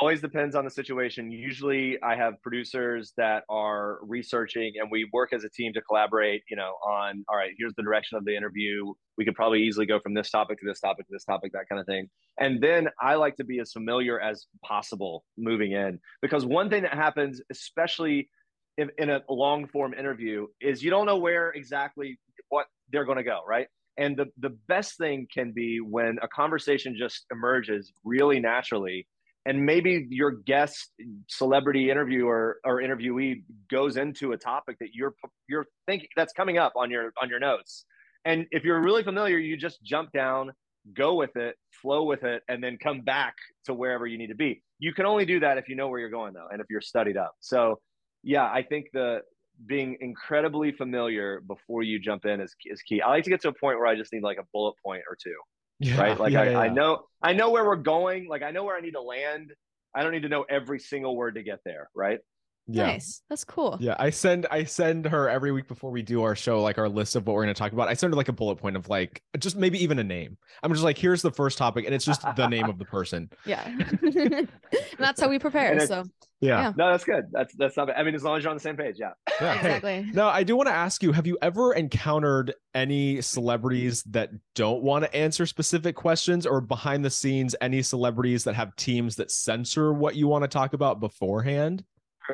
Speaker 3: always depends on the situation. Usually, I have producers that are researching, and we work as a team to collaborate. You know, on all right, here's the direction of the interview. We could probably easily go from this topic to this topic to this topic, that kind of thing. And then I like to be as familiar as possible moving in, because one thing that happens, especially in, in a long form interview, is you don't know where exactly what they're going to go, right? And the, the best thing can be when a conversation just emerges really naturally and maybe your guest celebrity interviewer or interviewee goes into a topic that you're you're thinking that's coming up on your on your notes and if you're really familiar you just jump down go with it flow with it and then come back to wherever you need to be you can only do that if you know where you're going though and if you're studied up so yeah i think the being incredibly familiar before you jump in is is key. I like to get to a point where I just need like a bullet point or two. Yeah, right. Like yeah, I, yeah. I know I know where we're going. Like I know where I need to land. I don't need to know every single word to get there. Right.
Speaker 1: Yeah. Nice. That's cool.
Speaker 2: Yeah. I send I send her every week before we do our show, like our list of what we're gonna talk about. I send her like a bullet point of like just maybe even a name. I'm just like, here's the first topic, and it's just the name of the person.
Speaker 1: Yeah. that's how we prepare. So
Speaker 2: yeah. yeah.
Speaker 3: No, that's good. That's that's not bad. I mean, as long as you're on the same page, yeah.
Speaker 2: Yeah. exactly. Hey, now I do want to ask you, have you ever encountered any celebrities that don't want to answer specific questions or behind the scenes any celebrities that have teams that censor what you want to talk about beforehand?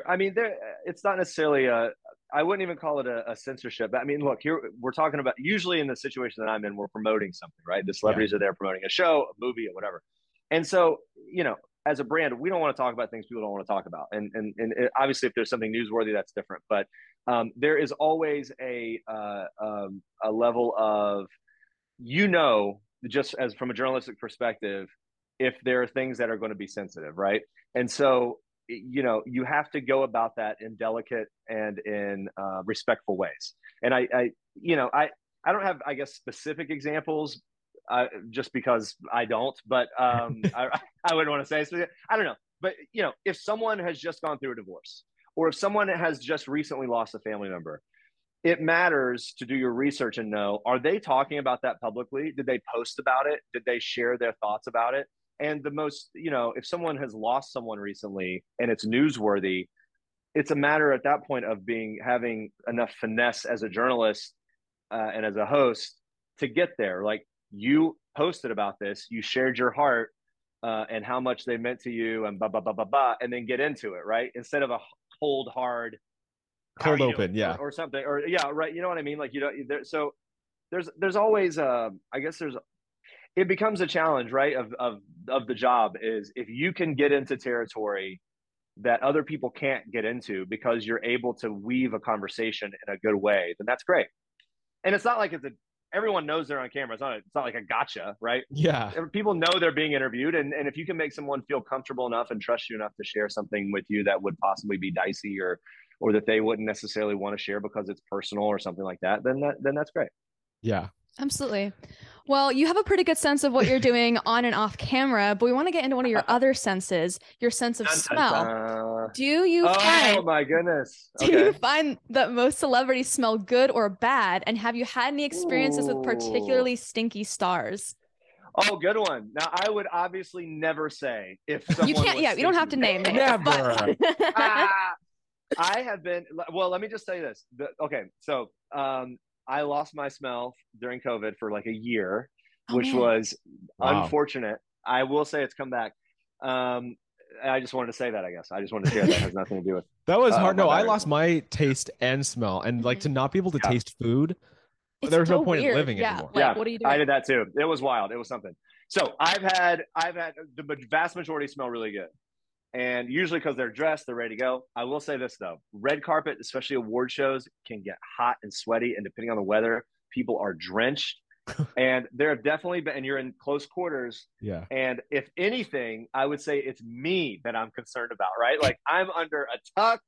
Speaker 3: I mean, there. It's not necessarily a. I wouldn't even call it a, a, censorship. I mean, look, here we're talking about. Usually, in the situation that I'm in, we're promoting something, right? The celebrities yeah. are there promoting a show, a movie, or whatever. And so, you know, as a brand, we don't want to talk about things people don't want to talk about. And and and obviously, if there's something newsworthy, that's different. But um, there is always a uh, um, a level of, you know, just as from a journalistic perspective, if there are things that are going to be sensitive, right? And so you know you have to go about that in delicate and in uh, respectful ways. And I, I you know i i don't have i guess specific examples uh, just because i don't but um I, I wouldn't want to say specific. i don't know. But you know if someone has just gone through a divorce or if someone has just recently lost a family member it matters to do your research and know are they talking about that publicly? Did they post about it? Did they share their thoughts about it and the most you know if someone has lost someone recently and it's newsworthy it's a matter at that point of being having enough finesse as a journalist uh, and as a host to get there. Like you posted about this you shared your heart uh, and how much they meant to you and blah blah blah blah blah and then get into it right? Instead of a cold hard
Speaker 2: cold open yeah.
Speaker 3: Or, or, something or yeah right you know what i mean? Like you know there, so there's there's always uh i guess there's it becomes a challenge, right? Of of of the job is if you can get into territory that other people can't get into because you're able to weave a conversation in a good way, then that's great. And it's not like it's a everyone knows they're on camera. It's not a, it's not like a gotcha, right?
Speaker 2: Yeah.
Speaker 3: People know they're being interviewed, and and if you can make someone feel comfortable enough and trust you enough to share something with you that would possibly be dicey or or that they wouldn't necessarily want to share because it's personal or something like that, then that then that's great.
Speaker 2: Yeah.
Speaker 1: Absolutely. Well, you have a pretty good sense of what you're doing on and off camera, but we want to get into one of your other senses, your sense of smell. Do you
Speaker 3: oh,
Speaker 1: find
Speaker 3: Oh my goodness.
Speaker 1: Okay. Do you find that most celebrities smell good or bad? And have you had any experiences Ooh. with particularly stinky stars?
Speaker 3: Oh, good one. Now, I would obviously never say if
Speaker 1: you can't. Yeah, you don't have to name it.
Speaker 2: Never. But...
Speaker 3: uh, I have been. Well, let me just say this. The, okay, so um, I lost my smell during COVID for like a year, oh, which man. was wow. unfortunate. I will say it's come back. Um, I just wanted to say that. I guess I just wanted to share that. has nothing to do with
Speaker 2: that. Was uh, hard. No, I lost my taste and smell, and like to mm-hmm. not be able to yeah. taste food. It's there's so no point weird. in living
Speaker 1: yeah.
Speaker 2: anymore.
Speaker 1: Like, yeah, what are you doing?
Speaker 3: I did that too. It was wild. It was something. So I've had I've had the vast majority smell really good. And usually because they're dressed, they're ready to go. I will say this though red carpet, especially award shows, can get hot and sweaty. And depending on the weather, people are drenched. and there have definitely been, and you're in close quarters.
Speaker 2: Yeah.
Speaker 3: And if anything, I would say it's me that I'm concerned about, right? Like I'm under a tux,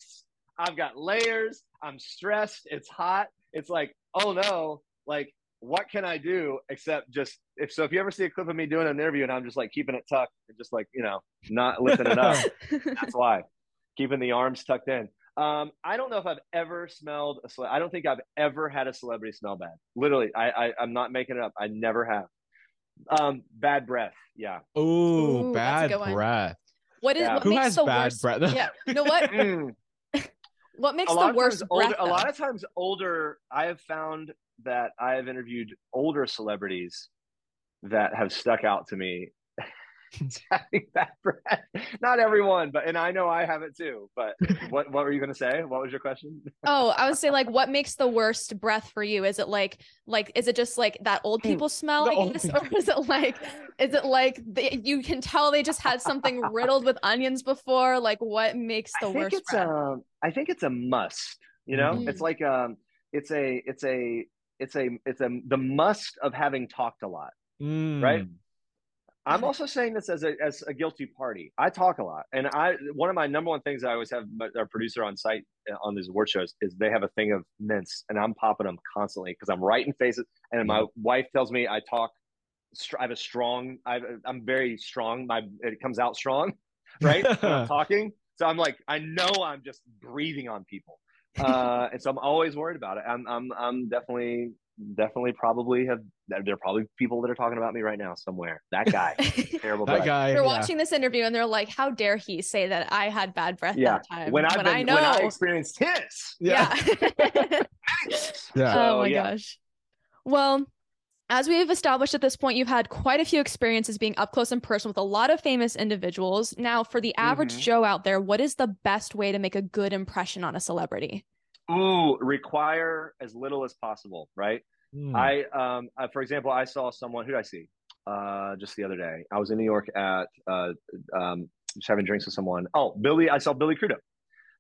Speaker 3: I've got layers, I'm stressed, it's hot. It's like, oh no, like what can I do except just if so if you ever see a clip of me doing an interview and I'm just like keeping it tucked and just like you know not lifting it up that's why. Keeping the arms tucked in. Um I don't know if I've ever smelled a cele- I don't think I've ever had a celebrity smell bad. Literally I, I I'm not making it up. I never have. Um bad breath. Yeah.
Speaker 2: Ooh, Ooh bad breath.
Speaker 1: What is yeah. what
Speaker 2: who
Speaker 1: makes
Speaker 2: has
Speaker 1: the
Speaker 2: bad
Speaker 1: worst?
Speaker 2: breath?
Speaker 1: Yeah you know what? Mm. what makes the worst
Speaker 3: older, a lot of times older I have found that I have interviewed older celebrities that have stuck out to me having bad breath. Not everyone, but and I know I have it too. But what what were you gonna say? What was your question?
Speaker 1: oh, I would say like what makes the worst breath for you? Is it like like is it just like that old people smell, I guess? Or is it like is it like the, you can tell they just had something riddled with onions before? Like what makes the
Speaker 3: I think
Speaker 1: worst
Speaker 3: it's
Speaker 1: breath?
Speaker 3: A, I think it's a must. You know, mm. it's like um it's a it's a it's a it's a the must of having talked a lot, mm. right? I'm also saying this as a as a guilty party. I talk a lot, and I one of my number one things I always have our producer on site uh, on these award shows is they have a thing of mints, and I'm popping them constantly because I'm right in faces, and my wife tells me I talk. I have a strong. I am very strong. My it comes out strong, right? I'm talking, so I'm like I know I'm just breathing on people, uh, and so I'm always worried about it. I'm I'm I'm definitely definitely probably have there are probably people that are talking about me right now somewhere. That guy, terrible.
Speaker 2: that breath. guy.
Speaker 1: They're yeah. watching this interview and they're like, "How dare he say that I had bad breath yeah. that time?"
Speaker 3: When, when been, I know when I experienced his.
Speaker 1: Yeah. Yeah. yeah. Oh my yeah. gosh. Well, as we have established at this point, you've had quite a few experiences being up close and personal with a lot of famous individuals. Now, for the average mm-hmm. Joe out there, what is the best way to make a good impression on a celebrity?
Speaker 3: Ooh, require as little as possible, right? Mm. I, um, I, for example, I saw someone who did I see uh, just the other day. I was in New York at uh, um, just having drinks with someone. Oh, Billy, I saw Billy Crudup.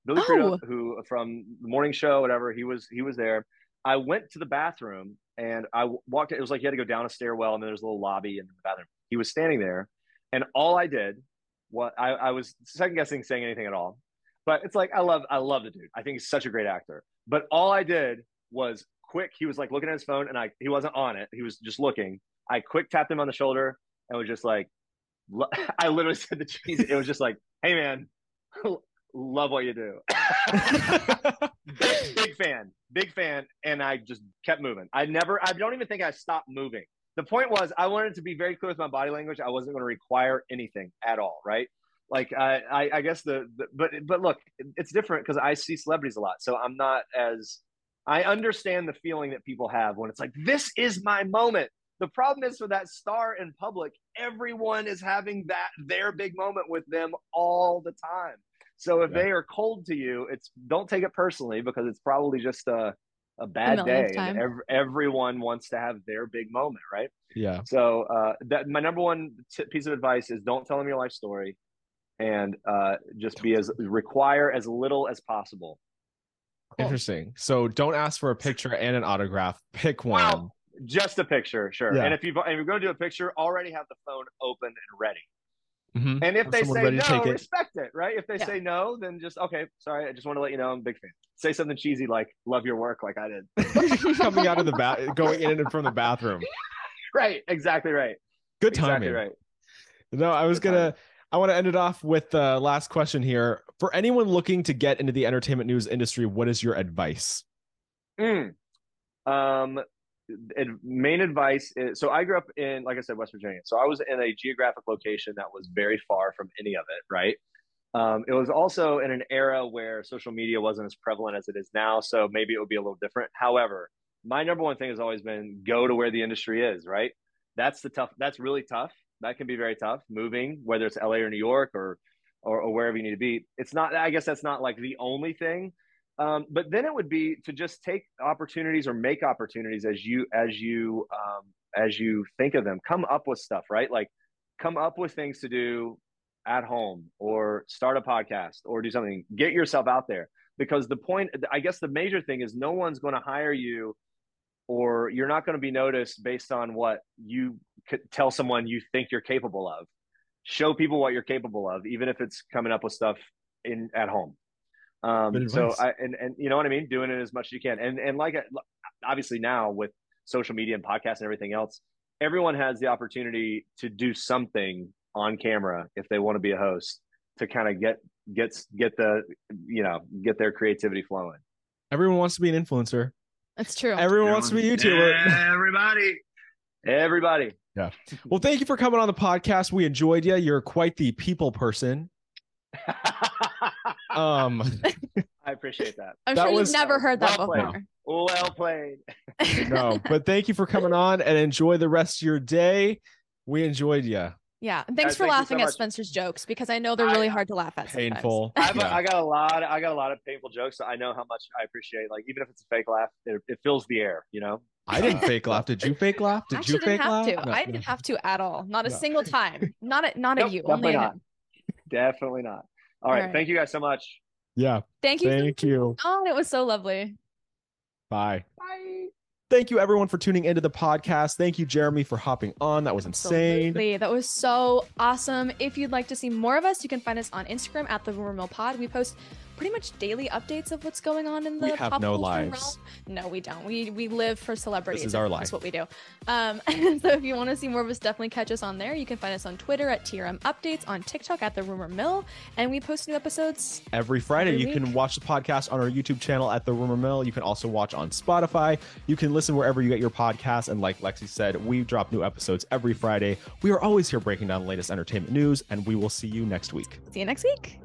Speaker 3: Billy oh. Crudup, who from the morning show, whatever, he was he was there. I went to the bathroom and I walked. It was like you had to go down a stairwell and then there's a little lobby in the bathroom. He was standing there, and all I did, what I, I was second guessing saying anything at all. But it's like I love I love the dude. I think he's such a great actor. But all I did was quick. He was like looking at his phone, and I he wasn't on it. He was just looking. I quick tapped him on the shoulder and was just like, I literally said the cheese. It was just like, hey man, love what you do. big, big fan, big fan. And I just kept moving. I never, I don't even think I stopped moving. The point was, I wanted to be very clear with my body language. I wasn't going to require anything at all, right? like I, I, I guess the, the, but but look, it's different because I see celebrities a lot, so I'm not as I understand the feeling that people have when it's like this is my moment. The problem is for that star in public, everyone is having that their big moment with them all the time. So if yeah. they are cold to you, it's don't take it personally because it's probably just a a bad a day. And ev- everyone wants to have their big moment, right?
Speaker 2: Yeah.
Speaker 3: So uh, that my number one t- piece of advice is don't tell them your life story and uh, just be as require as little as possible.
Speaker 2: Cool. Interesting. So don't ask for a picture and an autograph. Pick one. Wow.
Speaker 3: Just a picture, sure. Yeah. And if you if you're going to do a picture, already have the phone open and ready. Mm-hmm. And if they say no, respect it. it, right? If they yeah. say no, then just okay. Sorry, I just want to let you know I'm a big fan. Say something cheesy like "Love your work," like I
Speaker 2: did. Coming out of the bath, going in and from the bathroom.
Speaker 3: Right. Exactly right.
Speaker 2: Good timing. Exactly right. No, I was Good gonna. I want to end it off with the last question here. For anyone looking to get into the entertainment news industry, what is your advice?
Speaker 3: Mm. Um, main advice is so I grew up in, like I said, West Virginia. So I was in a geographic location that was very far from any of it, right? Um, it was also in an era where social media wasn't as prevalent as it is now. So maybe it would be a little different. However, my number one thing has always been go to where the industry is, right? That's the tough, that's really tough that can be very tough moving, whether it's LA or New York or, or, or wherever you need to be. It's not, I guess that's not like the only thing. Um, but then it would be to just take opportunities or make opportunities as you, as you, um, as you think of them, come up with stuff, right? Like come up with things to do at home or start a podcast or do something, get yourself out there because the point, I guess the major thing is no one's going to hire you or you're not going to be noticed based on what you could tell someone you think you're capable of. Show people what you're capable of, even if it's coming up with stuff in at home. Um, so I and and you know what I mean, doing it as much as you can, and and like obviously now with social media and podcasts and everything else, everyone has the opportunity to do something on camera if they want to be a host to kind of get get get the you know get their creativity flowing.
Speaker 2: Everyone wants to be an influencer.
Speaker 1: That's true.
Speaker 2: Everyone wants to be a YouTuber.
Speaker 3: Everybody. Everybody.
Speaker 2: Yeah. Well, thank you for coming on the podcast. We enjoyed you. You're quite the people person. um
Speaker 3: I appreciate that.
Speaker 1: I'm that sure was, you've never heard that well before.
Speaker 3: Played. Well played.
Speaker 2: no, but thank you for coming on and enjoy the rest of your day. We enjoyed you.
Speaker 1: Yeah, and thanks Guys, for thank laughing so at Spencer's jokes because I know they're really I, hard to laugh at.
Speaker 2: Painful.
Speaker 3: I, yeah. I, got a lot. Of, I got a lot of painful jokes. So I know how much I appreciate. Like even if it's a fake laugh, it, it fills the air. You know.
Speaker 2: I didn't fake laugh. Did you fake laugh? Did you fake laugh?
Speaker 1: To. No, I didn't no. have to at all. Not a no. single time. Not at not nope, at you.
Speaker 3: Definitely not. Him. Definitely not. All right. all right. Thank you guys so much.
Speaker 2: Yeah.
Speaker 1: Thank you.
Speaker 2: Thank you.
Speaker 1: Oh, it was so lovely.
Speaker 2: Bye.
Speaker 3: Bye.
Speaker 2: Thank you, everyone, for tuning into the podcast. Thank you, Jeremy, for hopping on. That was insane.
Speaker 1: Absolutely. That was so awesome. If you'd like to see more of us, you can find us on Instagram at the Rumor Mill Pod. We post pretty much daily updates of what's going on in the
Speaker 2: we have
Speaker 1: pop
Speaker 2: no lives.
Speaker 1: Realm. No, we don't. We we live for celebrities.
Speaker 2: This is our life.
Speaker 1: That's what we do. Um, so if you want to see more of us, definitely catch us on there. You can find us on Twitter at TRM Updates, on TikTok at the Rumor Mill, and we post new episodes
Speaker 2: every Friday. Every you week. can watch the podcast on our YouTube channel at the Rumor Mill. You can also watch on Spotify. You can listen wherever you get your podcasts. And like Lexi said, we drop new episodes every Friday. We are always here breaking down the latest entertainment news, and we will see you next week.
Speaker 1: See you next week.